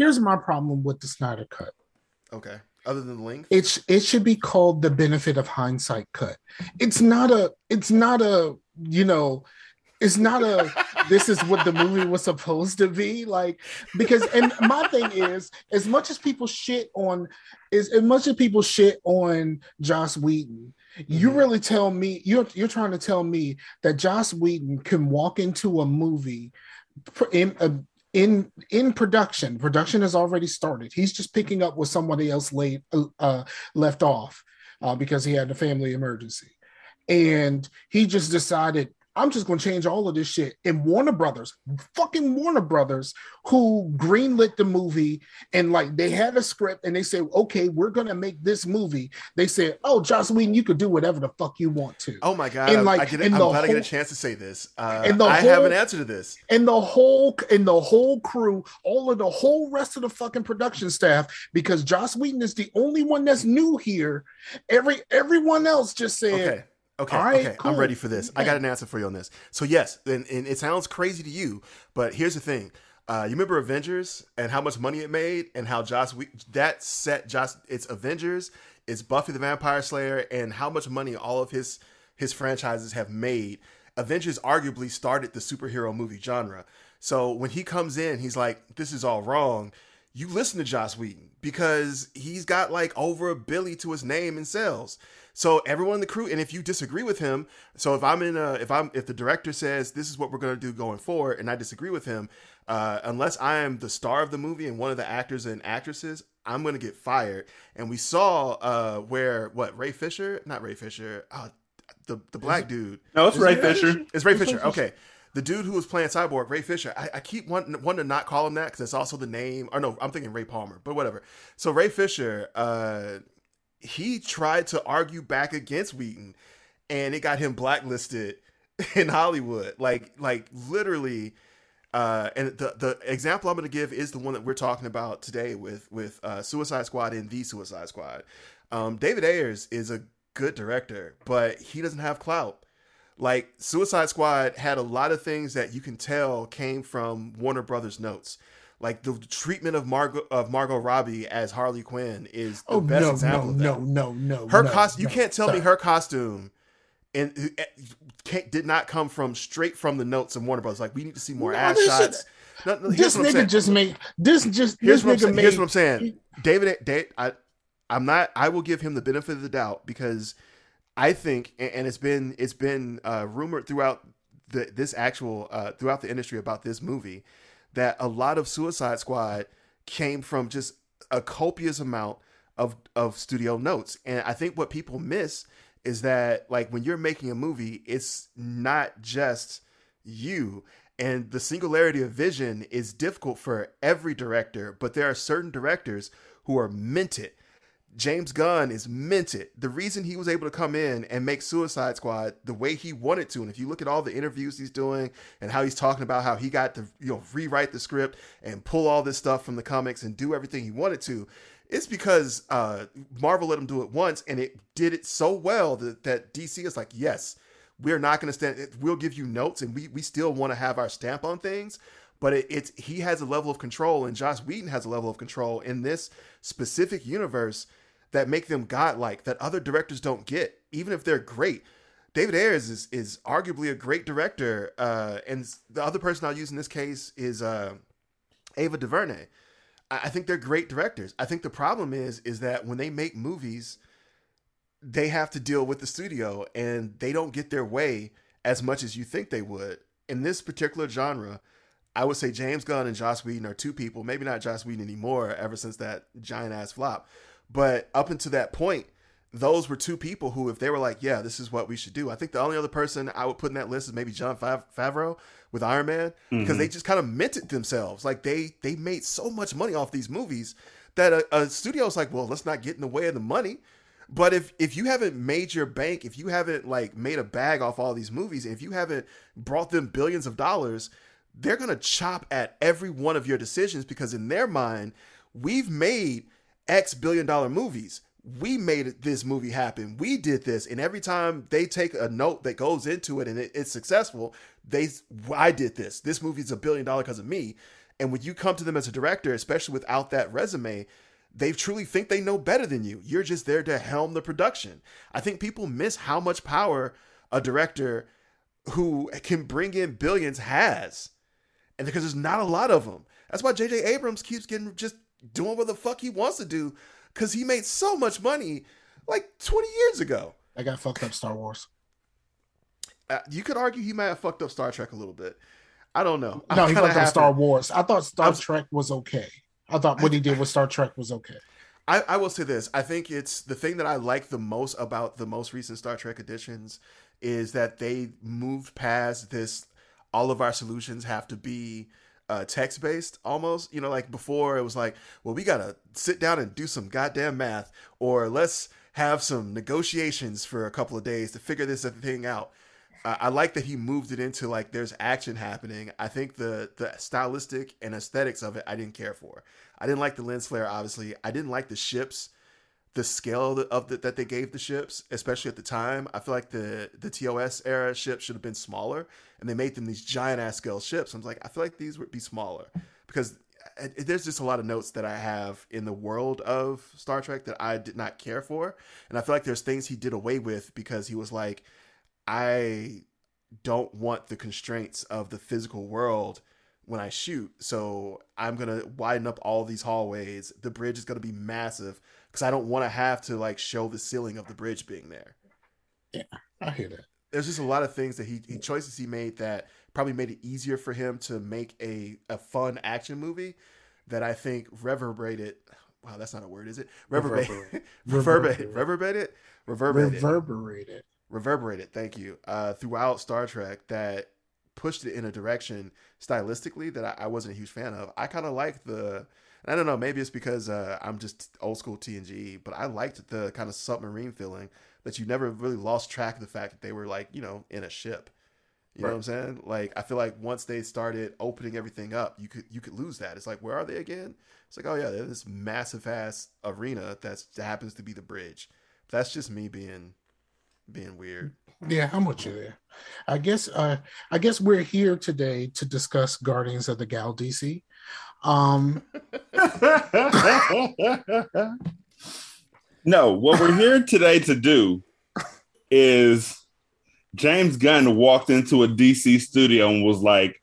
here's my problem with the Snyder cut. Okay. Other than the length, It's it should be called the benefit of hindsight cut. It's not a. It's not a. You know. It's not a. this is what the movie was supposed to be like because and my thing is as much as people shit on is as much as people shit on Joss Whedon you Mhm. really tell me you're you're trying to tell me that Joss Whedon can walk into a movie in a, in in production. Production has already started. He's just picking up where somebody else laid uh, left off uh, because he had a family emergency, and he just decided. I'm just going to change all of this shit. And Warner Brothers, fucking Warner Brothers, who greenlit the movie and like they had a script and they said, okay, we're going to make this movie. They said, oh, Joss Whedon, you could do whatever the fuck you want to. oh my god, And, like, I get it. and I'm glad I get a chance to say this. Uh, and the I have an answer to this. and the whole and the whole crew, all of the whole rest of the fucking production staff, because Joss Whedon is the only one that's new here. Every everyone else just said, Okay. Okay, right, okay, cool. I'm ready for this. I got an answer for you on this. So yes, and, and it sounds crazy to you, but here's the thing. Uh, you remember Avengers and how much money it made, and how Joss we- that set Joss it's Avengers, it's Buffy the Vampire Slayer, and how much money all of his his franchises have made. Avengers arguably started the superhero movie genre. So when he comes in, he's like, "This is all wrong." You listen to Joss Whedon because he's got like over a billy to his name in sales. So everyone in the crew, and if you disagree with him, so if I'm in a, if I'm, if the director says this is what we're going to do going forward, and I disagree with him, uh, unless I am the star of the movie and one of the actors and actresses, I'm going to get fired. And we saw uh, where what Ray Fisher, not Ray Fisher, uh, the the black dude, No, it's Is Ray it- Fisher. it's Ray Ray Fisher. Fisher. Okay. The dude who was playing Cyborg, Ray Fisher, I, I keep wanting, wanting to not call him that because it's also the name. Or no, I'm thinking Ray Palmer, but whatever. So Ray Fisher, uh, he tried to argue back against Whedon, and it got him blacklisted in Hollywood. Like, like literally. Uh, and the the example I'm going to give is the one that we're talking about today with with uh, Suicide Squad and the Suicide Squad. Um, David Ayers is a good director, but he doesn't have clout like Suicide Squad had a lot of things that you can tell came from Warner Brothers notes. Like the treatment of Margot of Margot Robbie as Harley Quinn is the "Oh best no, example no, of that. no, no, no." her no, costume, you can't tell me her costume and uh, can't, did not come from straight from the notes of Warner Brothers. Like we need to see more No, ass shots. No, no, This nigga just made this just Here's this what, I'm nigga saying. made. Here's what I'm saying. David, I, I'm not. I will give him the benefit of the doubt because I think, and and it's been it's been uh, rumored throughout the this actual uh, throughout the industry about this movie that a lot of Suicide Squad came from just a copious amount of of studio notes, and I think what people miss is that like when you're making a movie, it's not just you. And the singularity of vision is difficult for every director, but there are certain directors who are minted. James Gunn is minted. The reason he was able to come in and make Suicide Squad the way he wanted to, and if you look at all the interviews he's doing and how he's talking about how he got to you know rewrite the script and pull all this stuff from the comics and do everything he wanted to, it's because uh, Marvel let him do it once and it did it so well that, that DC is like, yes, we're not going to stand. We'll give you notes, and we we still want to have our stamp on things. But it, it's he has a level of control, and Josh Whedon has a level of control in this specific universe that make them godlike that other directors don't get, even if they're great. David Ayers is is arguably a great director, uh, and the other person I'll use in this case is uh, Ava DuVernay. I, I think they're great directors. I think the problem is is that when they make movies, they have to deal with the studio and they don't get their way as much as you think they would. In this particular genre, I would say James Gunn and Joss Whedon are two people, maybe not Joss Whedon anymore ever since that giant ass flop. But up until that point, those were two people who, if they were like, yeah, this is what we should do. I think the only other person I would put in that list is maybe John Fav- Favreau with Iron Man because they mm-hmm. just kind of minted themselves. Like they they made so much money off these movies that a, a studio's like, well, let's not get in the way of the money. But if if you haven't made your bank, if you haven't like made a bag off all these movies, if you haven't brought them billions of dollars, they're gonna chop at every one of your decisions because in their mind, we've made X billion dollar movies. We made this movie happen. We did this, and every time they take a note that goes into it and it, it's successful, they I did this. This movie's a billion dollar because of me. And when you come to them as a director, especially without that resume, they truly think they know better than you. You're just there to helm the production. I think people miss how much power a director who can bring in billions has. And because there's not a lot of them. That's why J.J. Abrams keeps getting just doing what the fuck he wants to do because he made so much money like 20 years ago. I got fucked up Star Wars. Uh, you could argue he might have fucked up Star Trek a little bit. I don't know. No, he fucked up Star Wars. I thought Star Trek was okay. I thought what he did with Star Trek was okay. I, I will say this. I think it's the thing that I like the most about the most recent Star Trek editions is that they moved past this all of our solutions have to be uh, text based almost. You know, like before it was like, well, we gotta sit down and do some goddamn math, or let's have some negotiations for a couple of days to figure this thing out. Uh, I like that he moved it into like there's action happening. I think the the stylistic and aesthetics of it I didn't care for. I didn't like the lens flare. Obviously, I didn't like the ships, the scale of, the, that they gave the ships, especially at the time. I feel like the the TOS era ships should have been smaller, and they made them these giant ass scale ships. I'm like, I feel like these would be smaller because uh, there's just a lot of notes that I have in the world of Star Trek that I did not care for, and I feel like there's things he did away with because he was like I don't want the constraints of the physical world when I shoot. So I'm gonna widen up all these hallways. The bridge is gonna be massive because I don't want to have to like show the ceiling of the bridge being there. Yeah, I hear that. There's just a lot of things that he, he choices he made that probably made it easier for him to make a a fun action movie that I think reverberated. Wow, that's not a word, is it? Reverberate, reverberate, reverberate, reverberate, reverberated reverberated, thank you, uh, throughout Star Trek that pushed it in a direction stylistically that I, I wasn't a huge fan of. I kind of liked the, I don't know, maybe it's because uh, I'm just old school TNG, but I liked the kind of submarine feeling that you never really lost track of the fact that they were like, you know, in a ship. You right. know what I'm saying? Like I feel like once they started opening everything up, you could you could lose that. It's like where are they again? It's like oh yeah, they're this massive ass arena that's that happens to be the bridge. That's just me being being weird. Yeah, I'm with you there. I guess uh I guess we're here today to discuss Guardians of the Galaxy. Um No, what we're here today to do is James Gunn walked into a DC studio and was like,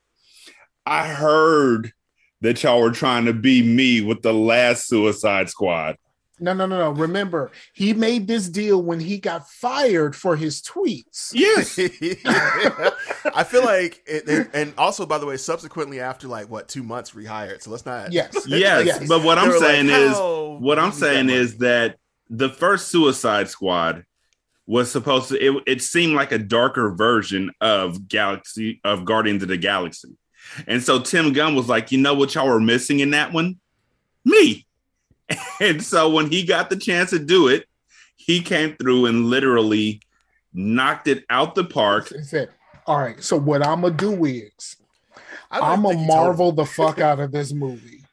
I heard that y'all were trying to be me with the last Suicide Squad. No, no, no, no. Remember, he made this deal when he got fired for his tweets. Yes. I feel like, it, and also, by the way, subsequently after like what two months rehired. So let's not. Yes. yes. yes. But what I'm saying like, is, what I'm saying is that the first Suicide Squad was supposed to. It, it seemed like a darker version of Galaxy of Guardians of the Galaxy, and so Tim Gunn was like, you know what y'all were missing in that one, me. And so when he got the chance to do it, he came through and literally knocked it out the park. He said, All right, so what I'm gonna do is I'm gonna marvel the fuck out of this movie.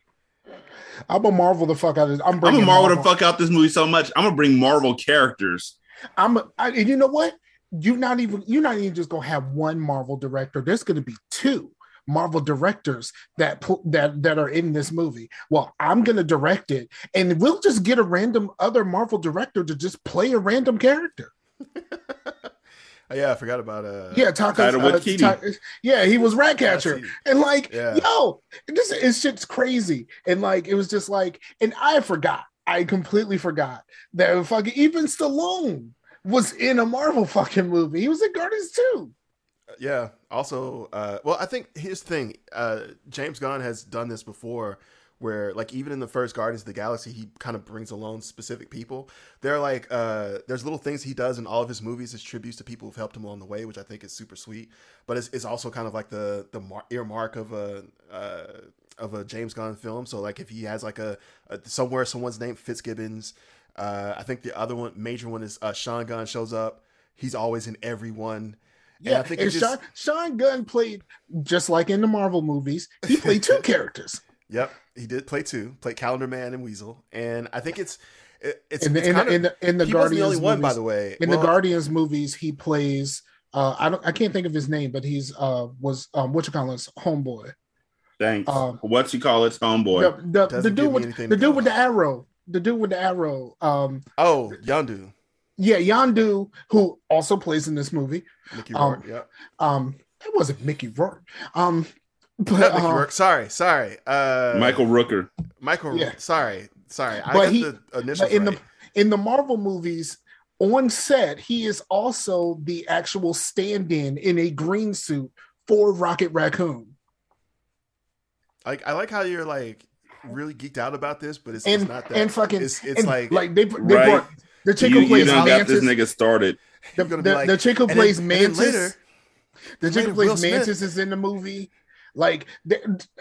I'm gonna marvel the fuck out of this. I'm, I'm gonna marvel, marvel the fuck out this movie so much. I'm gonna bring Marvel characters. I'm a, I, and you know what? You're not even you're not even just gonna have one Marvel director. There's gonna be two. Marvel directors that that that are in this movie. Well, I'm going to direct it, and we'll just get a random other Marvel director to just play a random character. Oh, yeah, I forgot about uh yeah, Taika, uh, Ta- yeah, he was Ratcatcher, and like yeah. yo, this is shit's crazy, and like it was just like, and I forgot, I completely forgot that fucking even Stallone was in a Marvel fucking movie. He was in Guardians too yeah. Also, uh, well, I think the thing. Uh, James Gunn has done this before, where like even in the first Guardians of the Galaxy, he kind of brings along specific people. There are like uh, there's little things he does in all of his movies as tributes to people who've helped him along the way, which I think is super sweet. But it's, it's also kind of like the the mar- earmark of a uh, of a James Gunn film. So like if he has like a, a somewhere someone's name Fitzgibbons. Uh, I think the other one, major one, is uh, Sean Gunn shows up. He's always in every one. Yeah, and, and just... Sean, Sean Gunn played just like in the Marvel movies. He played two characters. Yep, he did play two. Played Calendar Man and Weasel, and I think it's it's in the, it's in, in, the in the Guardians the only movies, one by the way. In well, the Guardians movies, he plays. Uh, I don't. I can't think of his name, but he's uh was um what you call his homeboy. Thanks. Um, What's he call it? Homeboy. The, the, the dude with the dude with the arrow. The dude with the arrow. Um. Oh, Yondu. Yeah, Yondu, who also plays in this movie. Mickey Rourke. Um, yeah. Um, that wasn't Mickey Rourke. Um, but Not Mickey um, Rourke. Sorry, sorry. Uh, Michael Rooker. Michael. Yeah. Sorry, sorry. I but he, the initials in right. the in the Marvel movies, on set, he is also the actual stand-in in a green suit for Rocket Raccoon. Like I like how you're like really geeked out about this, but it's, and, it's not that. And fucking, it's, it's and like like they, they right. brought the chick who plays you Mantis. this nigga started. The, the, like, the chick who plays then, Mantis. Later, the chick who plays Mantis is in the movie. Like,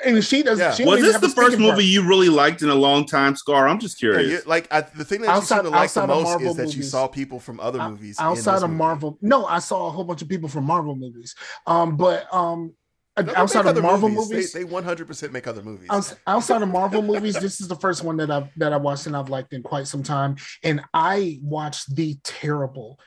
and she does. Yeah. She was this the first movie part. you really liked in a long time, Scar? I'm just curious. Yeah, like I, the thing that outside, you seem to like the most is that movies. you saw people from other movies. Outside of movie. Marvel, no, I saw a whole bunch of people from Marvel movies. Um, but um, Uh, no, outside of Marvel movies, movies they, 100% make other movies. Outside of Marvel movies, this is the first one that I've that I watched and I've liked in quite some time. And I watched the terrible,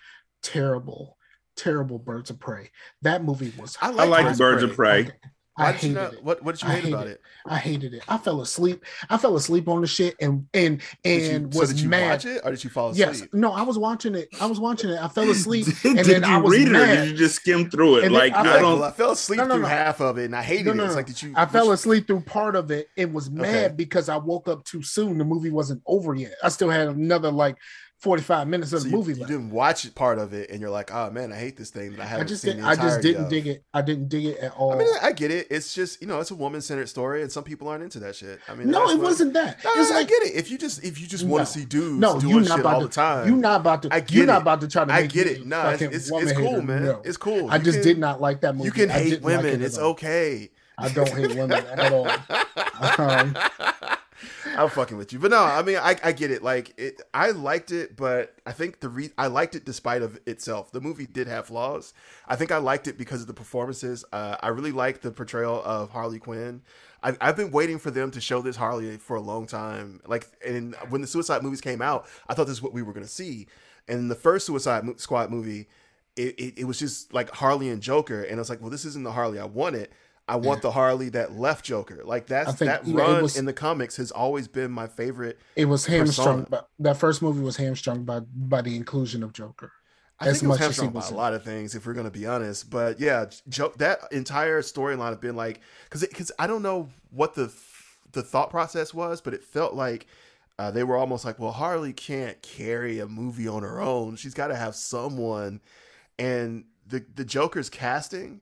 terrible, terrible Birds of Prey. That movie was. I like Birds, Birds of Prey. Of Prey. I hated not, it. What, what did you hate about it? it? I hated it. I fell asleep. I fell asleep on the shit and and and you, was so did you mad. Watch it or did you fall asleep? Yes. No, I was watching it. I was watching it. I fell asleep and then I was read it mad. or did you just skim through it? like I, I, don't. I fell asleep no, no, through no. half of it and I hated it. It's like did you? I fell asleep through part of it. It was mad okay. because I woke up too soon. The movie wasn't over yet. I still had another like 45 minutes of so the movie. You, you didn't watch part of it and you're like, oh man, I hate this thing, but I haven't I just seen I just didn't of. dig it. I didn't dig it at all. I mean, I get it. It's just, you know, it's a woman centered story and some people aren't into that shit. I mean, no, it wasn't that. No, it's I like, get it. If you just, if you just no, want to see dudes no, doing shit all to, the time, you're not about to, I get you're it. not about to try to I get it. No, it's, it's, it's cool, man. No. It's cool. I just can, did not like that movie. You can hate women. Like it it's okay. I don't hate women at all. Um, I'm fucking with you, but no, I mean, I, I get it. Like, it, I liked it, but I think the re- I liked it despite of itself. The movie did have flaws. I think I liked it because of the performances. Uh, I really liked the portrayal of Harley Quinn. I've, I've been waiting for them to show this Harley for a long time. Like, and when the Suicide movies came out, I thought this is what we were gonna see. And the first Suicide Squad movie, it, it, it was just like Harley and Joker, and I was like, well, this isn't the Harley I wanted. I want the Harley that left Joker. Like that's that run was, in the comics has always been my favorite. It was hamstrung, but that first movie was hamstrung by by the inclusion of Joker. I as think it was hamstrung by a lot of things, if we're going to be honest. But yeah, jo- that entire storyline have been like because because I don't know what the the thought process was, but it felt like uh, they were almost like, well, Harley can't carry a movie on her own. She's got to have someone, and the the Joker's casting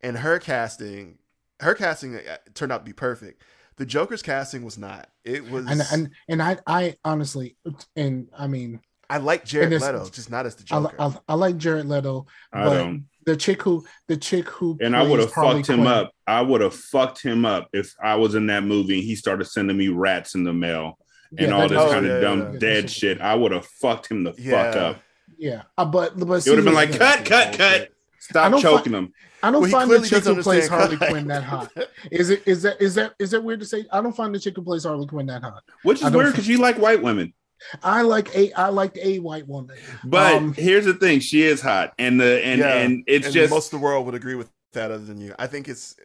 and her casting her casting uh, turned out to be perfect. The Joker's casting was not. It was and and, and I I honestly and I mean I like Jared Leto, just not as the Joker. I, I, I like Jared Leto, I but don't. the chick who the chick who and I would have fucked him up. I would have fucked him up if I was in that movie and he started sending me rats in the mail and yeah, all this oh, kind yeah, of dumb yeah, dead shit. I would have fucked him the fuck up. Yeah, uh, but but it would have been like cut, cut, cut. Stop choking him. I don't well, find the chick who plays Harley Quinn that hot. Is it? Is that? Is that? Is that weird to say? I don't find the chick who plays Harley Quinn that hot. Which is weird because you like white women. I like a I like a white woman. But um, here's the thing: she is hot, and the and yeah, and it's and just most of the world would agree with that, other than you. I think it's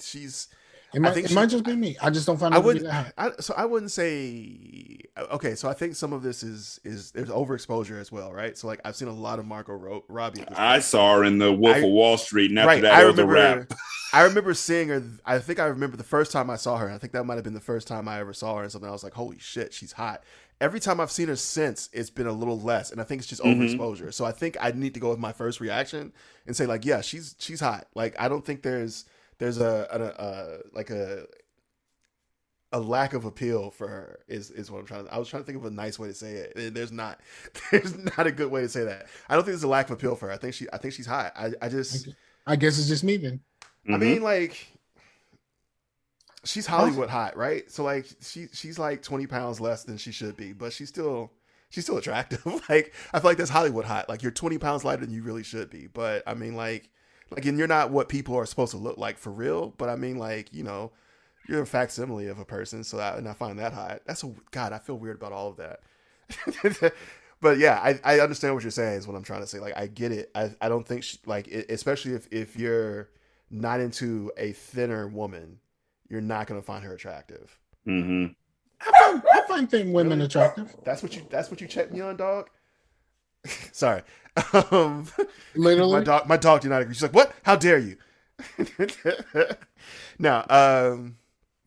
she's it might, it she, might just be me. I just don't find. I would. I, so I wouldn't say. Okay, so I think some of this is is there's overexposure as well, right? So like I've seen a lot of Margot Robbie. I saw her in the Wolf I, of Wall Street, and after right, that, I remember, I remember seeing her. I think I remember the first time I saw her. I think that might have been the first time I ever saw her, and something I was like, "Holy shit, she's hot." Every time I've seen her since, it's been a little less, and I think it's just mm-hmm. overexposure. So I think I need to go with my first reaction and say like, "Yeah, she's she's hot." Like I don't think there's there's a, a, a, like a a lack of appeal for her is is what I'm trying to. I was trying to think of a nice way to say it. There's not there's not a good way to say that. I don't think there's a lack of appeal for her. I think she I think she's hot. I I just I guess it's just me then. I mm-hmm. mean like she's Hollywood hot, right? So like she she's like 20 pounds less than she should be, but she's still she's still attractive. like I feel like that's Hollywood hot. Like you're 20 pounds lighter than you really should be, but I mean like like, and you're not what people are supposed to look like for real. But I mean, like, you know, you're a facsimile of a person. So I, and I find that hot. That's a God. I feel weird about all of that. but yeah, I, I understand what you're saying. Is what I'm trying to say. Like, I get it. I, I don't think she, like, it, especially if if you're not into a thinner woman, you're not going to find her attractive. Mm-hmm. I find, I find thin women really? attractive. That's what you. That's what you check me on, dog. Sorry. Um, Literally, my dog. My dog did not agree. She's like, "What? How dare you?" now, um,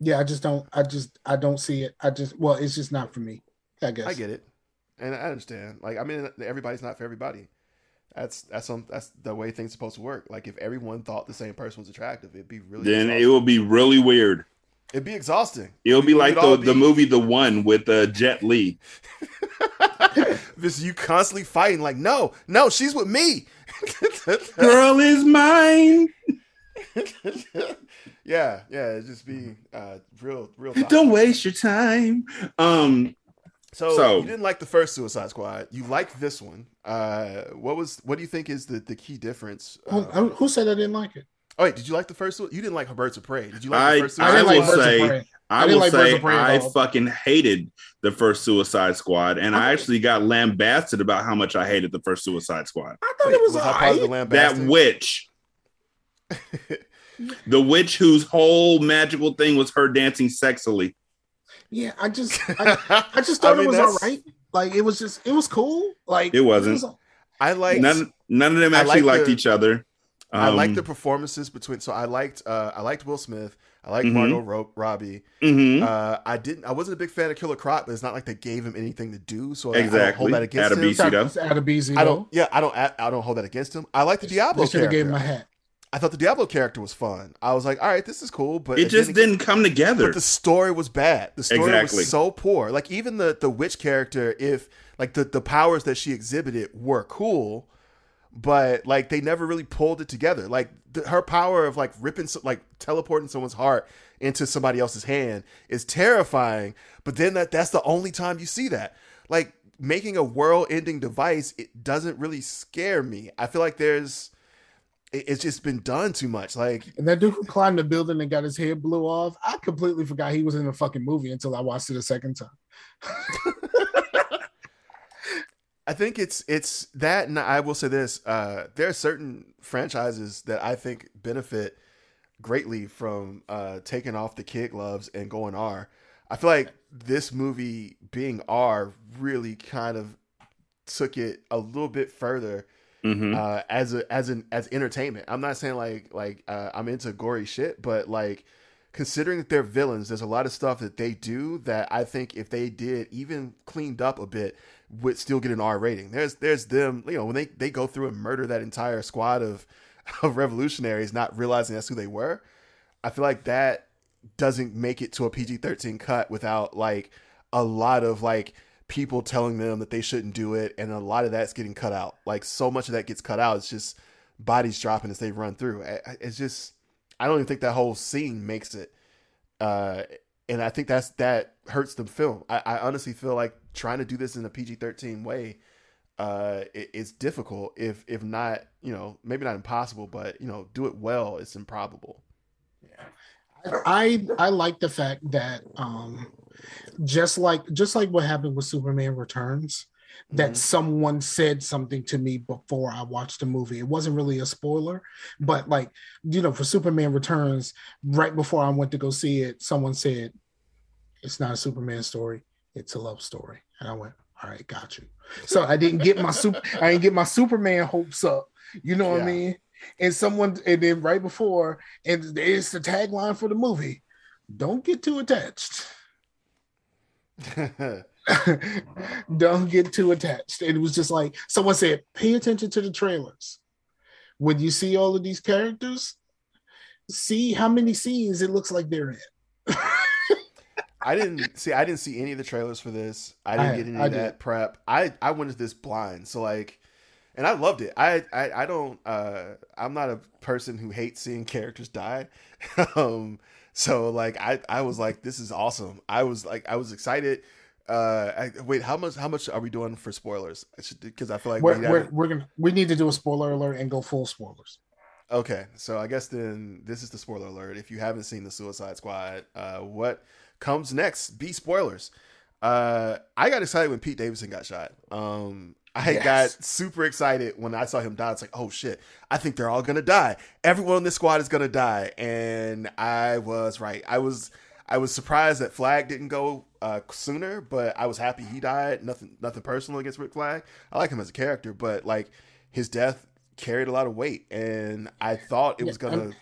yeah, I just don't. I just I don't see it. I just well, it's just not for me. I guess I get it, and I understand. Like, I mean, everybody's not for everybody. That's that's some that's the way things supposed to work. Like, if everyone thought the same person was attractive, it'd be really then exhausting. it would be really weird. It'd be exhausting. It'll be like the, be... the movie The One with uh, Jet Li. this you constantly fighting like, no, no, she's with me. Girl is mine. yeah, yeah, just be uh, real, real. Don't waste your time. Um, so, so, you didn't like the first Suicide Squad. You like this one. Uh, what was? What do you think is the the key difference? Uh, who said I didn't like it? Oh wait, did you like the first one? You didn't like Birds of Prey. Did you like I, the first? I, I will like say, I, I will like say, I fucking hated the first Suicide Squad, and I, actually got lambasted about how much I hated the first Suicide Squad. I thought wait, it was, was part that witch. the witch whose whole magical thing was her dancing sexily. Yeah, I just, I, I just thought I mean, it was all right. Like it was just, it was cool. Like it wasn't. It was, I like none. None of them actually liked, liked the, each other. Um, I liked the performances between. So I liked. Uh, I liked Will Smith. I like mm-hmm. Margot Ro- Robbie. Mm-hmm. Uh, I didn't. I wasn't a big fan of Killer Croc, but it's not like they gave him anything to do. So exactly. I don't hold that against Adebisi, him. I don't. Yeah, I don't. I don't hold that against him. I like the Diablo. They should have gave him a hat. I thought the Diablo character was fun. I was like, all right, this is cool, but it, it just didn't, didn't, come together. But the story was bad. The story exactly. was so poor. Like even the the witch character, if like the the powers that she exhibited were cool, but like they never really pulled it together. Like the, her power of like ripping, like teleporting someone's heart into somebody else's hand is terrifying. But then that that's the only time you see that. Like making a world-ending device, it doesn't really scare me. I feel like there's it's just been done too much. Like and that dude who climbed the building and got his head blew off. I completely forgot he was in the fucking movie until I watched it a second time. I think it's it's that, and I will say this: uh, there are certain franchises that I think benefit greatly from uh, taking off the kid gloves and going R. I feel like this movie being R really kind of took it a little bit further mm-hmm. uh, as a as an as entertainment. I'm not saying like like uh, I'm into gory shit, but like considering that they're villains, there's a lot of stuff that they do that I think if they did even cleaned up a bit, would still get an R rating. There's there's them, you know, when they, they go through and murder that entire squad of of revolutionaries, not realizing that's who they were. I feel like that doesn't make it to a PG thirteen cut without like a lot of like people telling them that they shouldn't do it, and a lot of that's getting cut out. Like so much of that gets cut out. It's just bodies dropping as they run through. It's just I don't even think that whole scene makes it. Uh, and I think that's that hurts the film. I, I honestly feel like trying to do this in a PG thirteen way, uh, it, it's difficult. If if not, you know, maybe not impossible, but you know, do it well. It's improbable. Yeah, I I like the fact that um, just like just like what happened with Superman Returns, that mm-hmm. someone said something to me before I watched the movie. It wasn't really a spoiler, but like, you know, for Superman Returns, right before I went to go see it, someone said, It's not a Superman story, it's a love story. And I went, All right, got you. So I didn't get my super I didn't get my Superman hopes up. You know what yeah. I mean? And someone and then right before, and it's the tagline for the movie, don't get too attached. don't get too attached. It was just like someone said, pay attention to the trailers. When you see all of these characters, see how many scenes it looks like they're in. I didn't see I didn't see any of the trailers for this. I didn't I, get any I of that prep. I I went into this blind. So like and I loved it. I I, I don't uh I'm not a person who hates seeing characters die. um so like I I was like this is awesome. I was like I was excited uh I, wait how much how much are we doing for spoilers because i feel like we're, we we're, we're, gonna we need to do a spoiler alert and go full spoilers okay so i guess then this is the spoiler alert if you haven't seen the suicide squad uh what comes next be spoilers uh i got excited when pete davidson got shot um I yes. got super excited when I saw him die. It's like, oh shit, I think they're all gonna die. Everyone in this squad is gonna die, and I was right. I was I was surprised that Flag didn't go uh, sooner, but I was happy he died. Nothing nothing personal against Rick Flag. I like him as a character, but like his death carried a lot of weight, and I thought it was gonna.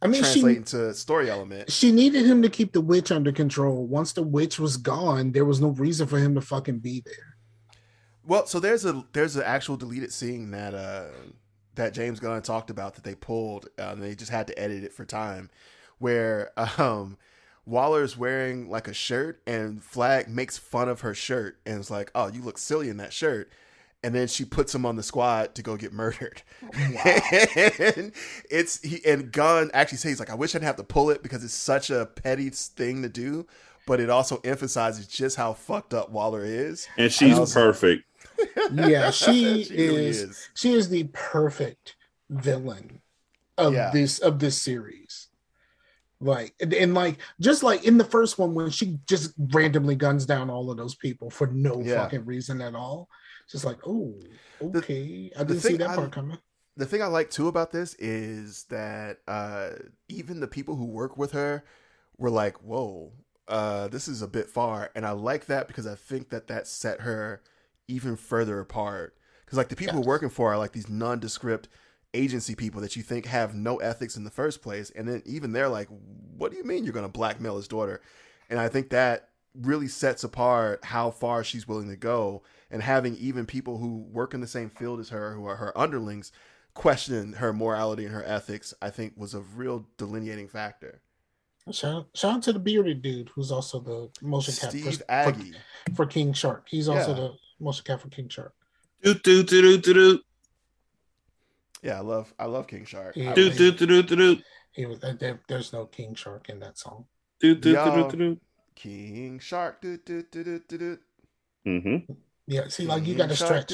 I mean, translate she, into story element. She needed him to keep the witch under control. Once the witch was gone, there was no reason for him to fucking be there. Well, so there's a there's an actual deleted scene that uh that James Gunn talked about that they pulled. Uh, and they just had to edit it for time, where um Waller's wearing like a shirt and Flag makes fun of her shirt and it's like, "Oh, you look silly in that shirt." And then she puts him on the squad to go get murdered. Wow. and it's he and Gunn actually says like, "I wish I didn't have to pull it because it's such a petty thing to do." But it also emphasizes just how fucked up Waller is. And she's and perfect yeah, she, she is, really is, She is the perfect villain of yeah. this of this series. Like and, and, like just like in the first one when she just randomly guns down all of those people for no yeah. fucking reason at all. Just like, oh, okay, the, I didn't see that I, part coming. The thing I like too about this is that uh even the people who work with her were like, whoa, uh, this is a bit far, and I like that because I think that that set her even further apart. Because like the people yes. working for her are like these nondescript agency people that you think have no ethics in the first place, and then even they're like, "What do you mean you're going to blackmail his daughter?" And I think that really sets apart how far she's willing to go, and having even people who work in the same field as her, who are her underlings, question her morality and her ethics. I think was a real delineating factor. Shout, shout out to the bearded dude who's also the motion cap Steve for, Agee. For, for, King Shark. He's also yeah. the motion cap for King Shark. Do do do do do do. Yeah, I love I love King Shark. do do do do do do. He was there, there's no King Shark in that song. Do do do do do. King Shark. Do do do do do. Mm-hmm. Yeah, see, like you got to stretch.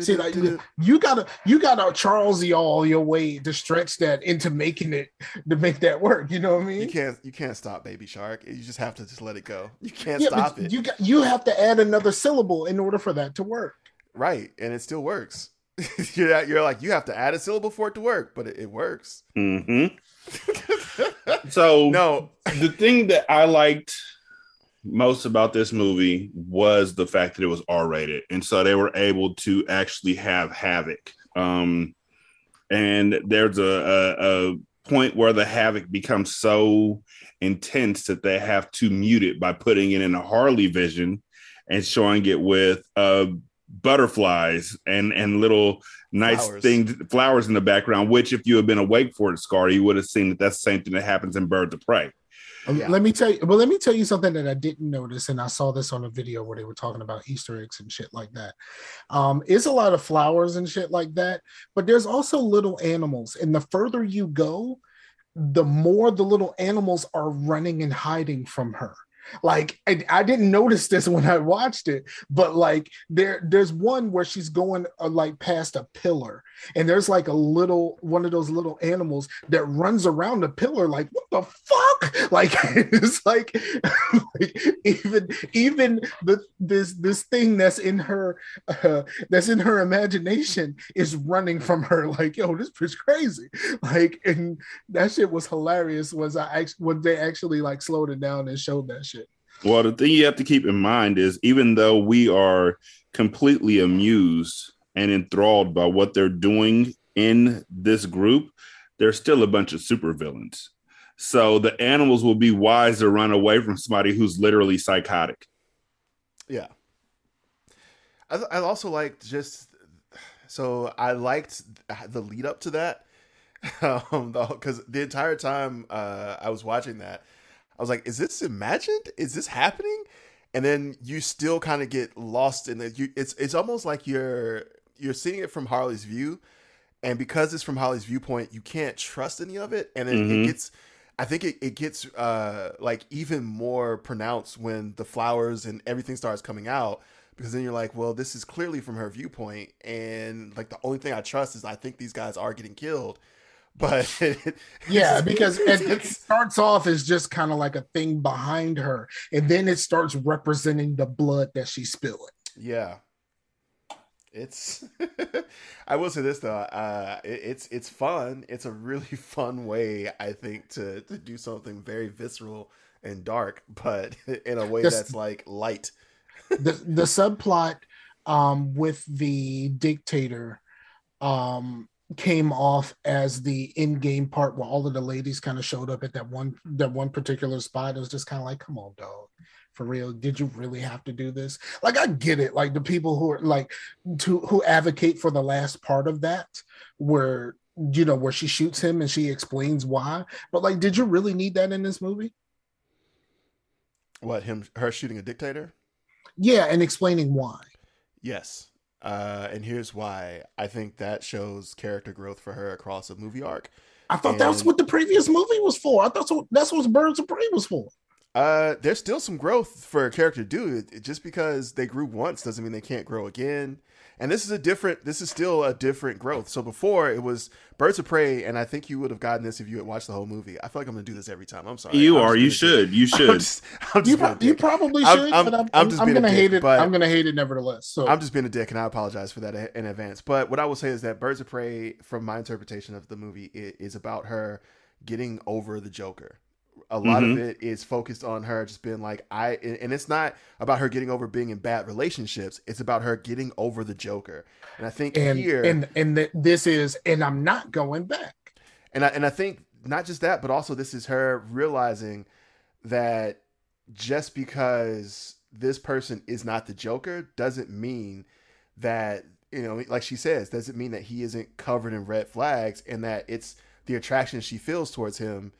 See, like you gotta you gotta Charles all your way to stretch that into making it to make that work. You know what I mean? You can't you can't stop Baby Shark. You just have to just let it go. You can't yeah, stop it. You got you have to add another syllable in order for that to work. Right, and it still works. you're you're like you have to add a syllable for it to work, but it, it works. Mm-hmm. so no, the thing that I liked most about this movie was the fact that it was R rated, and so they were able to actually have havoc. Um, and there's a, a, a point where the havoc becomes so intense that they have to mute it by putting it in a Harley vision and showing it with uh, butterflies and and little nice flowers. things, flowers in the background. Which, if you had been awake for it, Scar, you would have seen that that's the same thing that happens in Birds of Prey. Um, yeah. Let me tell you. Well, let me tell you something that I didn't notice, and I saw this on a video where they were talking about Easter eggs and shit like that. Um, it's a lot of flowers and shit like that, but there's also little animals, and the further you go, the more the little animals are running and hiding from her like I, I, didn't notice this when I watched it, but like there there's one where she's going uh, like past a pillar and there's like a little one of those little animals that runs around the pillar like what the fuck? Like it's like, like even even the this this thing that's in her uh, that's in her imagination is running from her like yo this bitch crazy. Like and that shit was hilarious was I actually when they actually like slowed it down and showed that shit. Well, the thing you have to keep in mind is even though we are completely amused and enthralled by what they're doing in this group, they're still a bunch of supervillains. So the animals will be wise to run away from somebody who's literally psychotic. Yeah. I, I also liked just so I liked the lead up to that um because the entire time uh I was watching that I was like, is this imagined? Is this happening? And then you still kind of get lost in it. You, it's it's almost like you're you're seeing it from Harley's view, and because it's from Harley's viewpoint, you can't trust any of it, and then mm-hmm. it gets. I think it, it gets uh, like even more pronounced when the flowers and everything starts coming out because then you're like, well, this is clearly from her viewpoint, and like the only thing I trust is I think these guys are getting killed, but yeah because it, it, starts off as just kind of like a thing behind her and then it starts representing the blood that she's spilling yeah it's I will say this though, uh, it, it's it's fun. It's a really fun way, I think, to to do something very visceral and dark, but in a way this, that's like light. the the subplot um, with the dictator um, came off as the in-game part where all of the ladies kind of showed up at that one that one particular spot. It was just kind of like, come on, dog. For real, did you really have to do this? Like, I get it. Like the people who are like to who advocate for the last part of that, where you know where she shoots him and she explains why. But like, did you really need that in this movie? What him her shooting a dictator? Yeah, and explaining why. Yes. Uh, and here's why. I think that shows character growth for her across a movie arc. I thought and, that's what the previous movie was for. I thought so, that's what Birds of Prey was for. Uh, there's still some growth for a character to do. Just because they grew once doesn't mean they can't grow again and this is a different this is still a different growth. So before it was birds of prey and i think you would have gotten this if you had watched the whole movie. I feel like i'm gonna do this every time. I'm sorry. You I'm are. you should. you should. I'm just, I'm just you, pro- you, probably should I'm, but i'm, I'm, just I'm gonna hate it. i'm gonna hate it nevertheless so. I'm just being a dick and i apologize for that in advance. But what i will say is that birds of prey from my interpretation of the movie is about her getting over the joker a lot mm-hmm. of it is focused on her just being like i and it's not about her getting over being in bad relationships. It's about her getting over the joker. And i think and, here and and the, this is and i'm not going back. And i and i think not just that but also this is her realizing that just because this person is not the joker doesn't mean that you know like she says doesn't mean that he isn't covered in red flags and that it's the attraction she feels towards him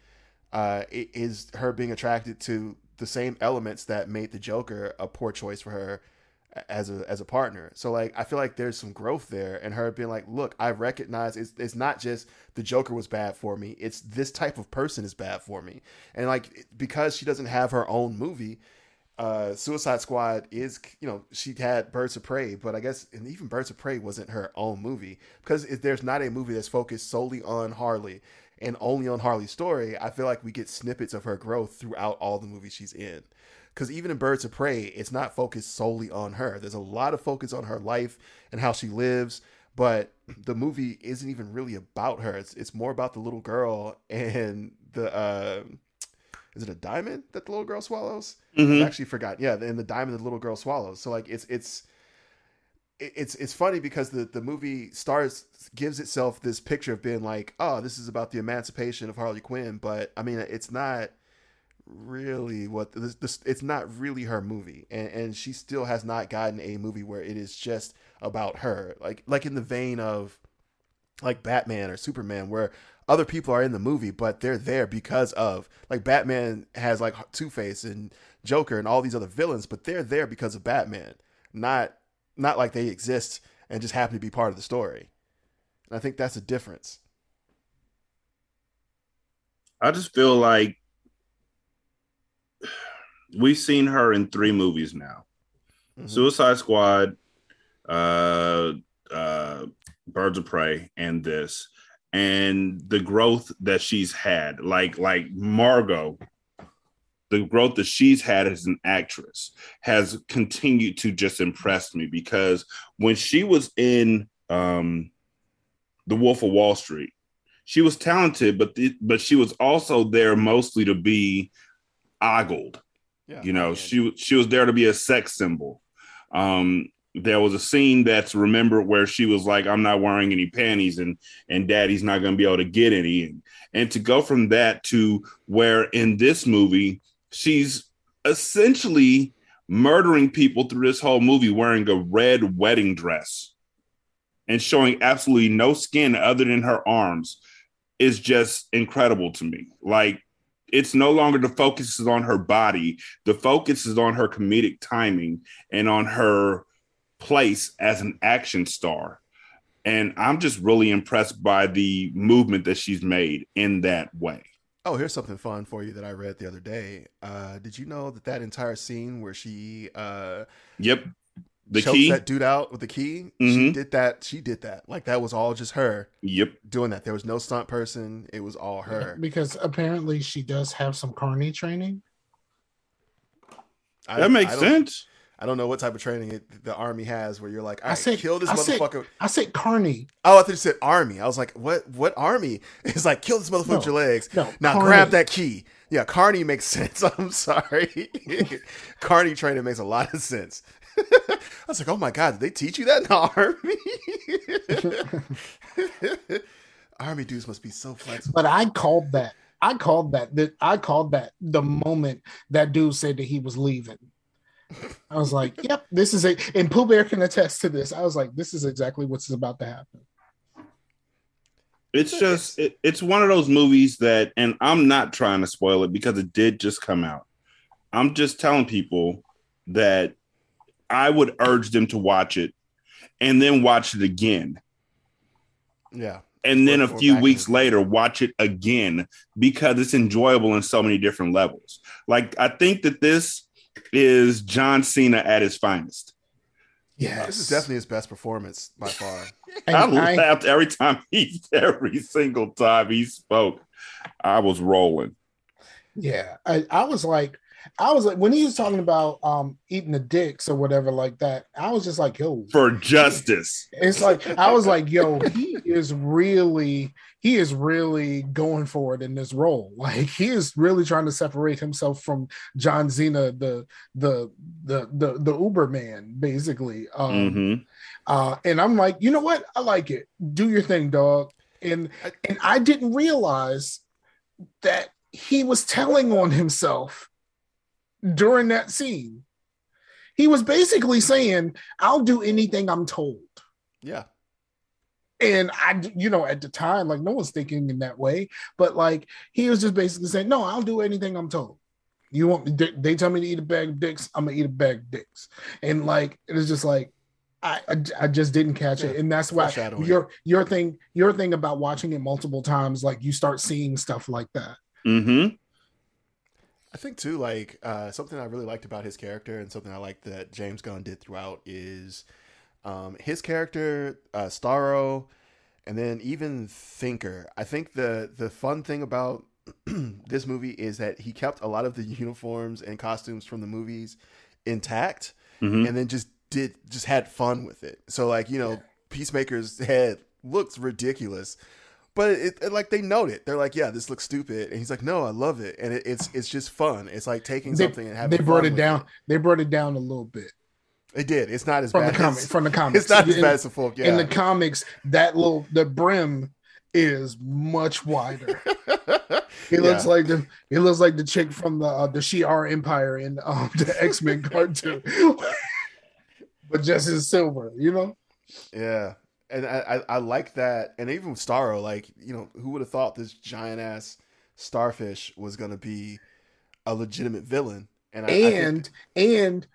uh, is her being attracted to the same elements that made the Joker a poor choice for her as a as a partner. So like I feel like there's some growth there and her being like, look, I recognize it's it's not just the Joker was bad for me. It's this type of person is bad for me. And like because she doesn't have her own movie, uh Suicide Squad is you know, she had Birds of Prey, but I guess and even Birds of Prey wasn't her own movie because there's not a movie that's focused solely on Harley and only on Harley's story, I feel like we get snippets of her growth throughout all the movies she's in. Because even in Birds of Prey, it's not focused solely on her. There's a lot of focus on her life and how she lives, but the movie isn't even really about her. It's it's more about the little girl and the uh, is it a diamond that the little girl swallows? Mm-hmm. I actually forgot. Yeah, and the diamond the little girl swallows. So like it's it's it's it's funny because the the movie starts gives itself this picture of being like, oh, this is about the emancipation of Harley Quinn, but I mean, it's not really what this, this it's not really her movie, and and she still has not gotten a movie where it is just about her, like like in the vein of like Batman or Superman, where other people are in the movie, but they're there because of like Batman has like Two Face and Joker and all these other villains, but they're there because of Batman, not not like they exist and just happen to be part of the story. And I think that's a difference. I just feel like we've seen her in three movies now mm-hmm. Suicide Squad, uh, uh, Birds of Prey, and this. And the growth that she's had, like like Margot, the growth that she's had as an actress has continued to just impress me because when she was in um, The Wolf of Wall Street, she was talented, but the, but she was also there mostly to be ogled. Yeah, you know, she she was there to be a sex symbol. Um, there was a scene that's remembered where she was like, "I'm not wearing any panties," and and Daddy's not going to be able to get any. And, and to go from that to where in this movie she's essentially murdering people through this whole movie wearing a red wedding dress and showing absolutely no skin other than her arms is just incredible to me. Like it's no longer the focus is on her body, the focus is on her comedic timing and on her place as an action star. And I'm just really impressed by the movement that she's made in that way. Oh, here's something fun for you that I read the other day. Uh, did you know that that entire scene where she, uh, yep, the key that dude out with the key, mm-hmm. she did that. She did that. Like that was all just her. Yep, doing that. There was no stunt person. It was all her. Because apparently she does have some carny training. I, that makes sense. I don't know what type of training it, the army has where you're like, I said, kill this I motherfucker. Said, I said carney. Oh, I thought you said army. I was like, what? What army? It's like kill this motherfucker no, with your legs. No, now carney. grab that key. Yeah, carney makes sense. I'm sorry, carney training makes a lot of sense. I was like, oh my god, did they teach you that in the army? army dudes must be so flexible. But I called that. I called that. That I called that the moment that dude said that he was leaving. I was like, "Yep, this is a." And Pooh Bear can attest to this. I was like, "This is exactly what's about to happen." It's just it, it's one of those movies that, and I'm not trying to spoil it because it did just come out. I'm just telling people that I would urge them to watch it and then watch it again. Yeah. And then a few weeks later, watch it again because it's enjoyable in so many different levels. Like, I think that this is John Cena at his finest. Yeah, this is definitely his best performance by far. I, I laughed every time he, every single time he spoke. I was rolling. Yeah, I, I was like, I was like, when he was talking about um eating the dicks or whatever like that, I was just like, yo, for justice. It's like I was like, yo, he is really he is really going for it in this role. Like he is really trying to separate himself from John Cena, the the the the the Uber man, basically. Um mm-hmm. uh, and I'm like, you know what? I like it. Do your thing, dog. And and I didn't realize that he was telling on himself during that scene. He was basically saying, I'll do anything I'm told. Yeah. And I, you know, at the time, like no one's thinking in that way, but like he was just basically saying, No, I'll do anything I'm told. You want they tell me to eat a bag of dicks, I'm gonna eat a bag of dicks. And like it was just like I, I, I just didn't catch yeah, it, and that's why your your thing your thing about watching it multiple times, like you start seeing stuff like that. Mm-hmm. I think too, like uh, something I really liked about his character, and something I like that James Gunn did throughout is um, his character, uh, Starro, and then even Thinker. I think the the fun thing about this movie is that he kept a lot of the uniforms and costumes from the movies intact, mm-hmm. and then just did just had fun with it. So like you know, yeah. Peacemaker's head looks ridiculous but it, it, like they note it. They're like, "Yeah, this looks stupid," and he's like, "No, I love it," and it, it's it's just fun. It's like taking they, something and having. They brought it down. It. They brought it down a little bit. It did. It's not as from bad the comic, as, from the comics. It's not as in, bad as the folk. Yeah. In the comics, that little the brim is much wider. he yeah. looks like the he looks like the chick from the uh, the Shi'ar Empire in um, the X Men cartoon, but just in silver. You know. Yeah, and I, I, I like that, and even with Starro, like you know, who would have thought this giant ass starfish was gonna be a legitimate villain? And I, and I think... and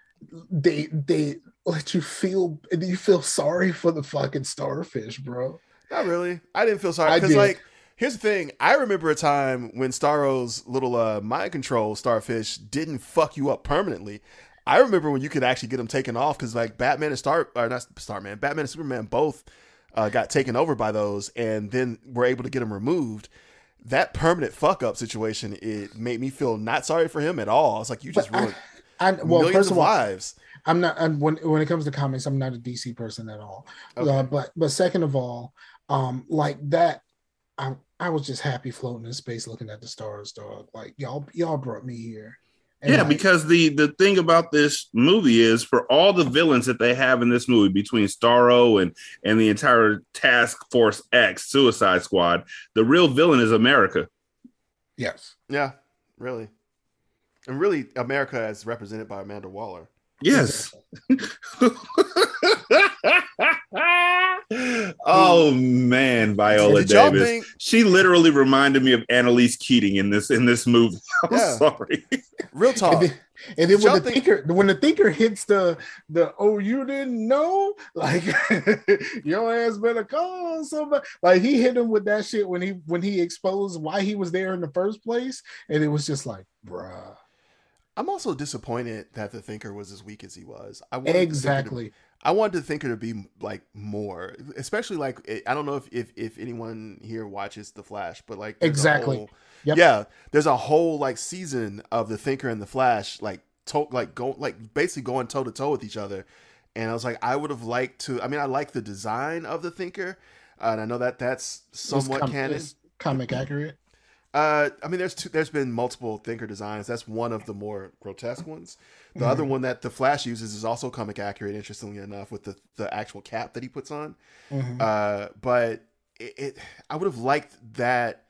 they they let you feel you feel sorry for the fucking starfish, bro. Not really. I didn't feel sorry because like here's the thing. I remember a time when Starro's little uh, mind control starfish didn't fuck you up permanently. I remember when you could actually get them taken off because like Batman and Star or not Starman, Batman and Superman both uh, got taken over by those, and then were able to get him removed. That permanent fuck up situation, it made me feel not sorry for him at all. It's like you just ruined I, I, well, millions first of, all, lives. I'm not I'm, when when it comes to comics, I'm not a DC person at all. Okay. Uh, but but second of all, um, like that, I I was just happy floating in space, looking at the stars, dog. Like y'all y'all brought me here. And yeah, because the the thing about this movie is for all the villains that they have in this movie between Starro and and the entire Task Force X Suicide Squad, the real villain is America. Yes. Yeah, really. And really America as represented by Amanda Waller. Yes. oh man, Viola Davis. Think... She literally reminded me of Annalise Keating in this in this movie. I'm yeah. sorry. Real talk. And then, and then when the think... thinker when the thinker hits the the oh you didn't know like your ass better call somebody like he hit him with that shit when he when he exposed why he was there in the first place and it was just like bruh I'm also disappointed that the thinker was as weak as he was. I exactly. To, I wanted the thinker to be like more, especially like I don't know if if, if anyone here watches The Flash, but like exactly, whole, yep. yeah, there's a whole like season of the thinker and the Flash like to- like go like basically going toe to toe with each other. And I was like, I would have liked to. I mean, I like the design of the Thinker, uh, and I know that that's somewhat com- canon, comic accurate. Uh, I mean, there's two, there's been multiple Thinker designs. That's one of the more grotesque ones. The mm-hmm. other one that the Flash uses is also comic accurate, interestingly enough, with the the actual cap that he puts on. Mm-hmm. Uh, but it, it I would have liked that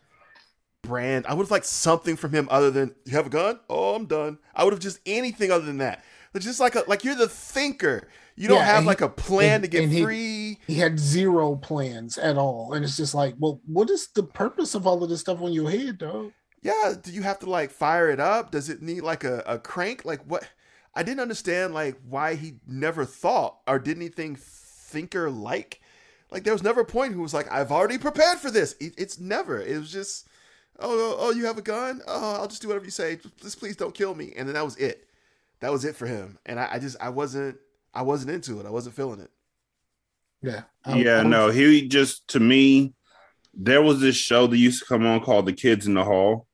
brand. I would have liked something from him other than you have a gun. Oh, I'm done. I would have just anything other than that. It's just like a like you're the thinker. You don't yeah, have like he, a plan and, to get free. He, he, had zero plans at all, and it's just like, well, what is the purpose of all of this stuff on your head, though? Yeah, do you have to like fire it up? Does it need like a, a crank? Like what? I didn't understand like why he never thought or did anything thinker like. Like there was never a point who was like, I've already prepared for this. It, it's never. It was just, oh, oh, oh, you have a gun? Oh, I'll just do whatever you say. Just please don't kill me. And then that was it. That was it for him. And I, I just I wasn't I wasn't into it. I wasn't feeling it. Yeah. I, yeah, I no, he just to me, there was this show that used to come on called The Kids in the Hall.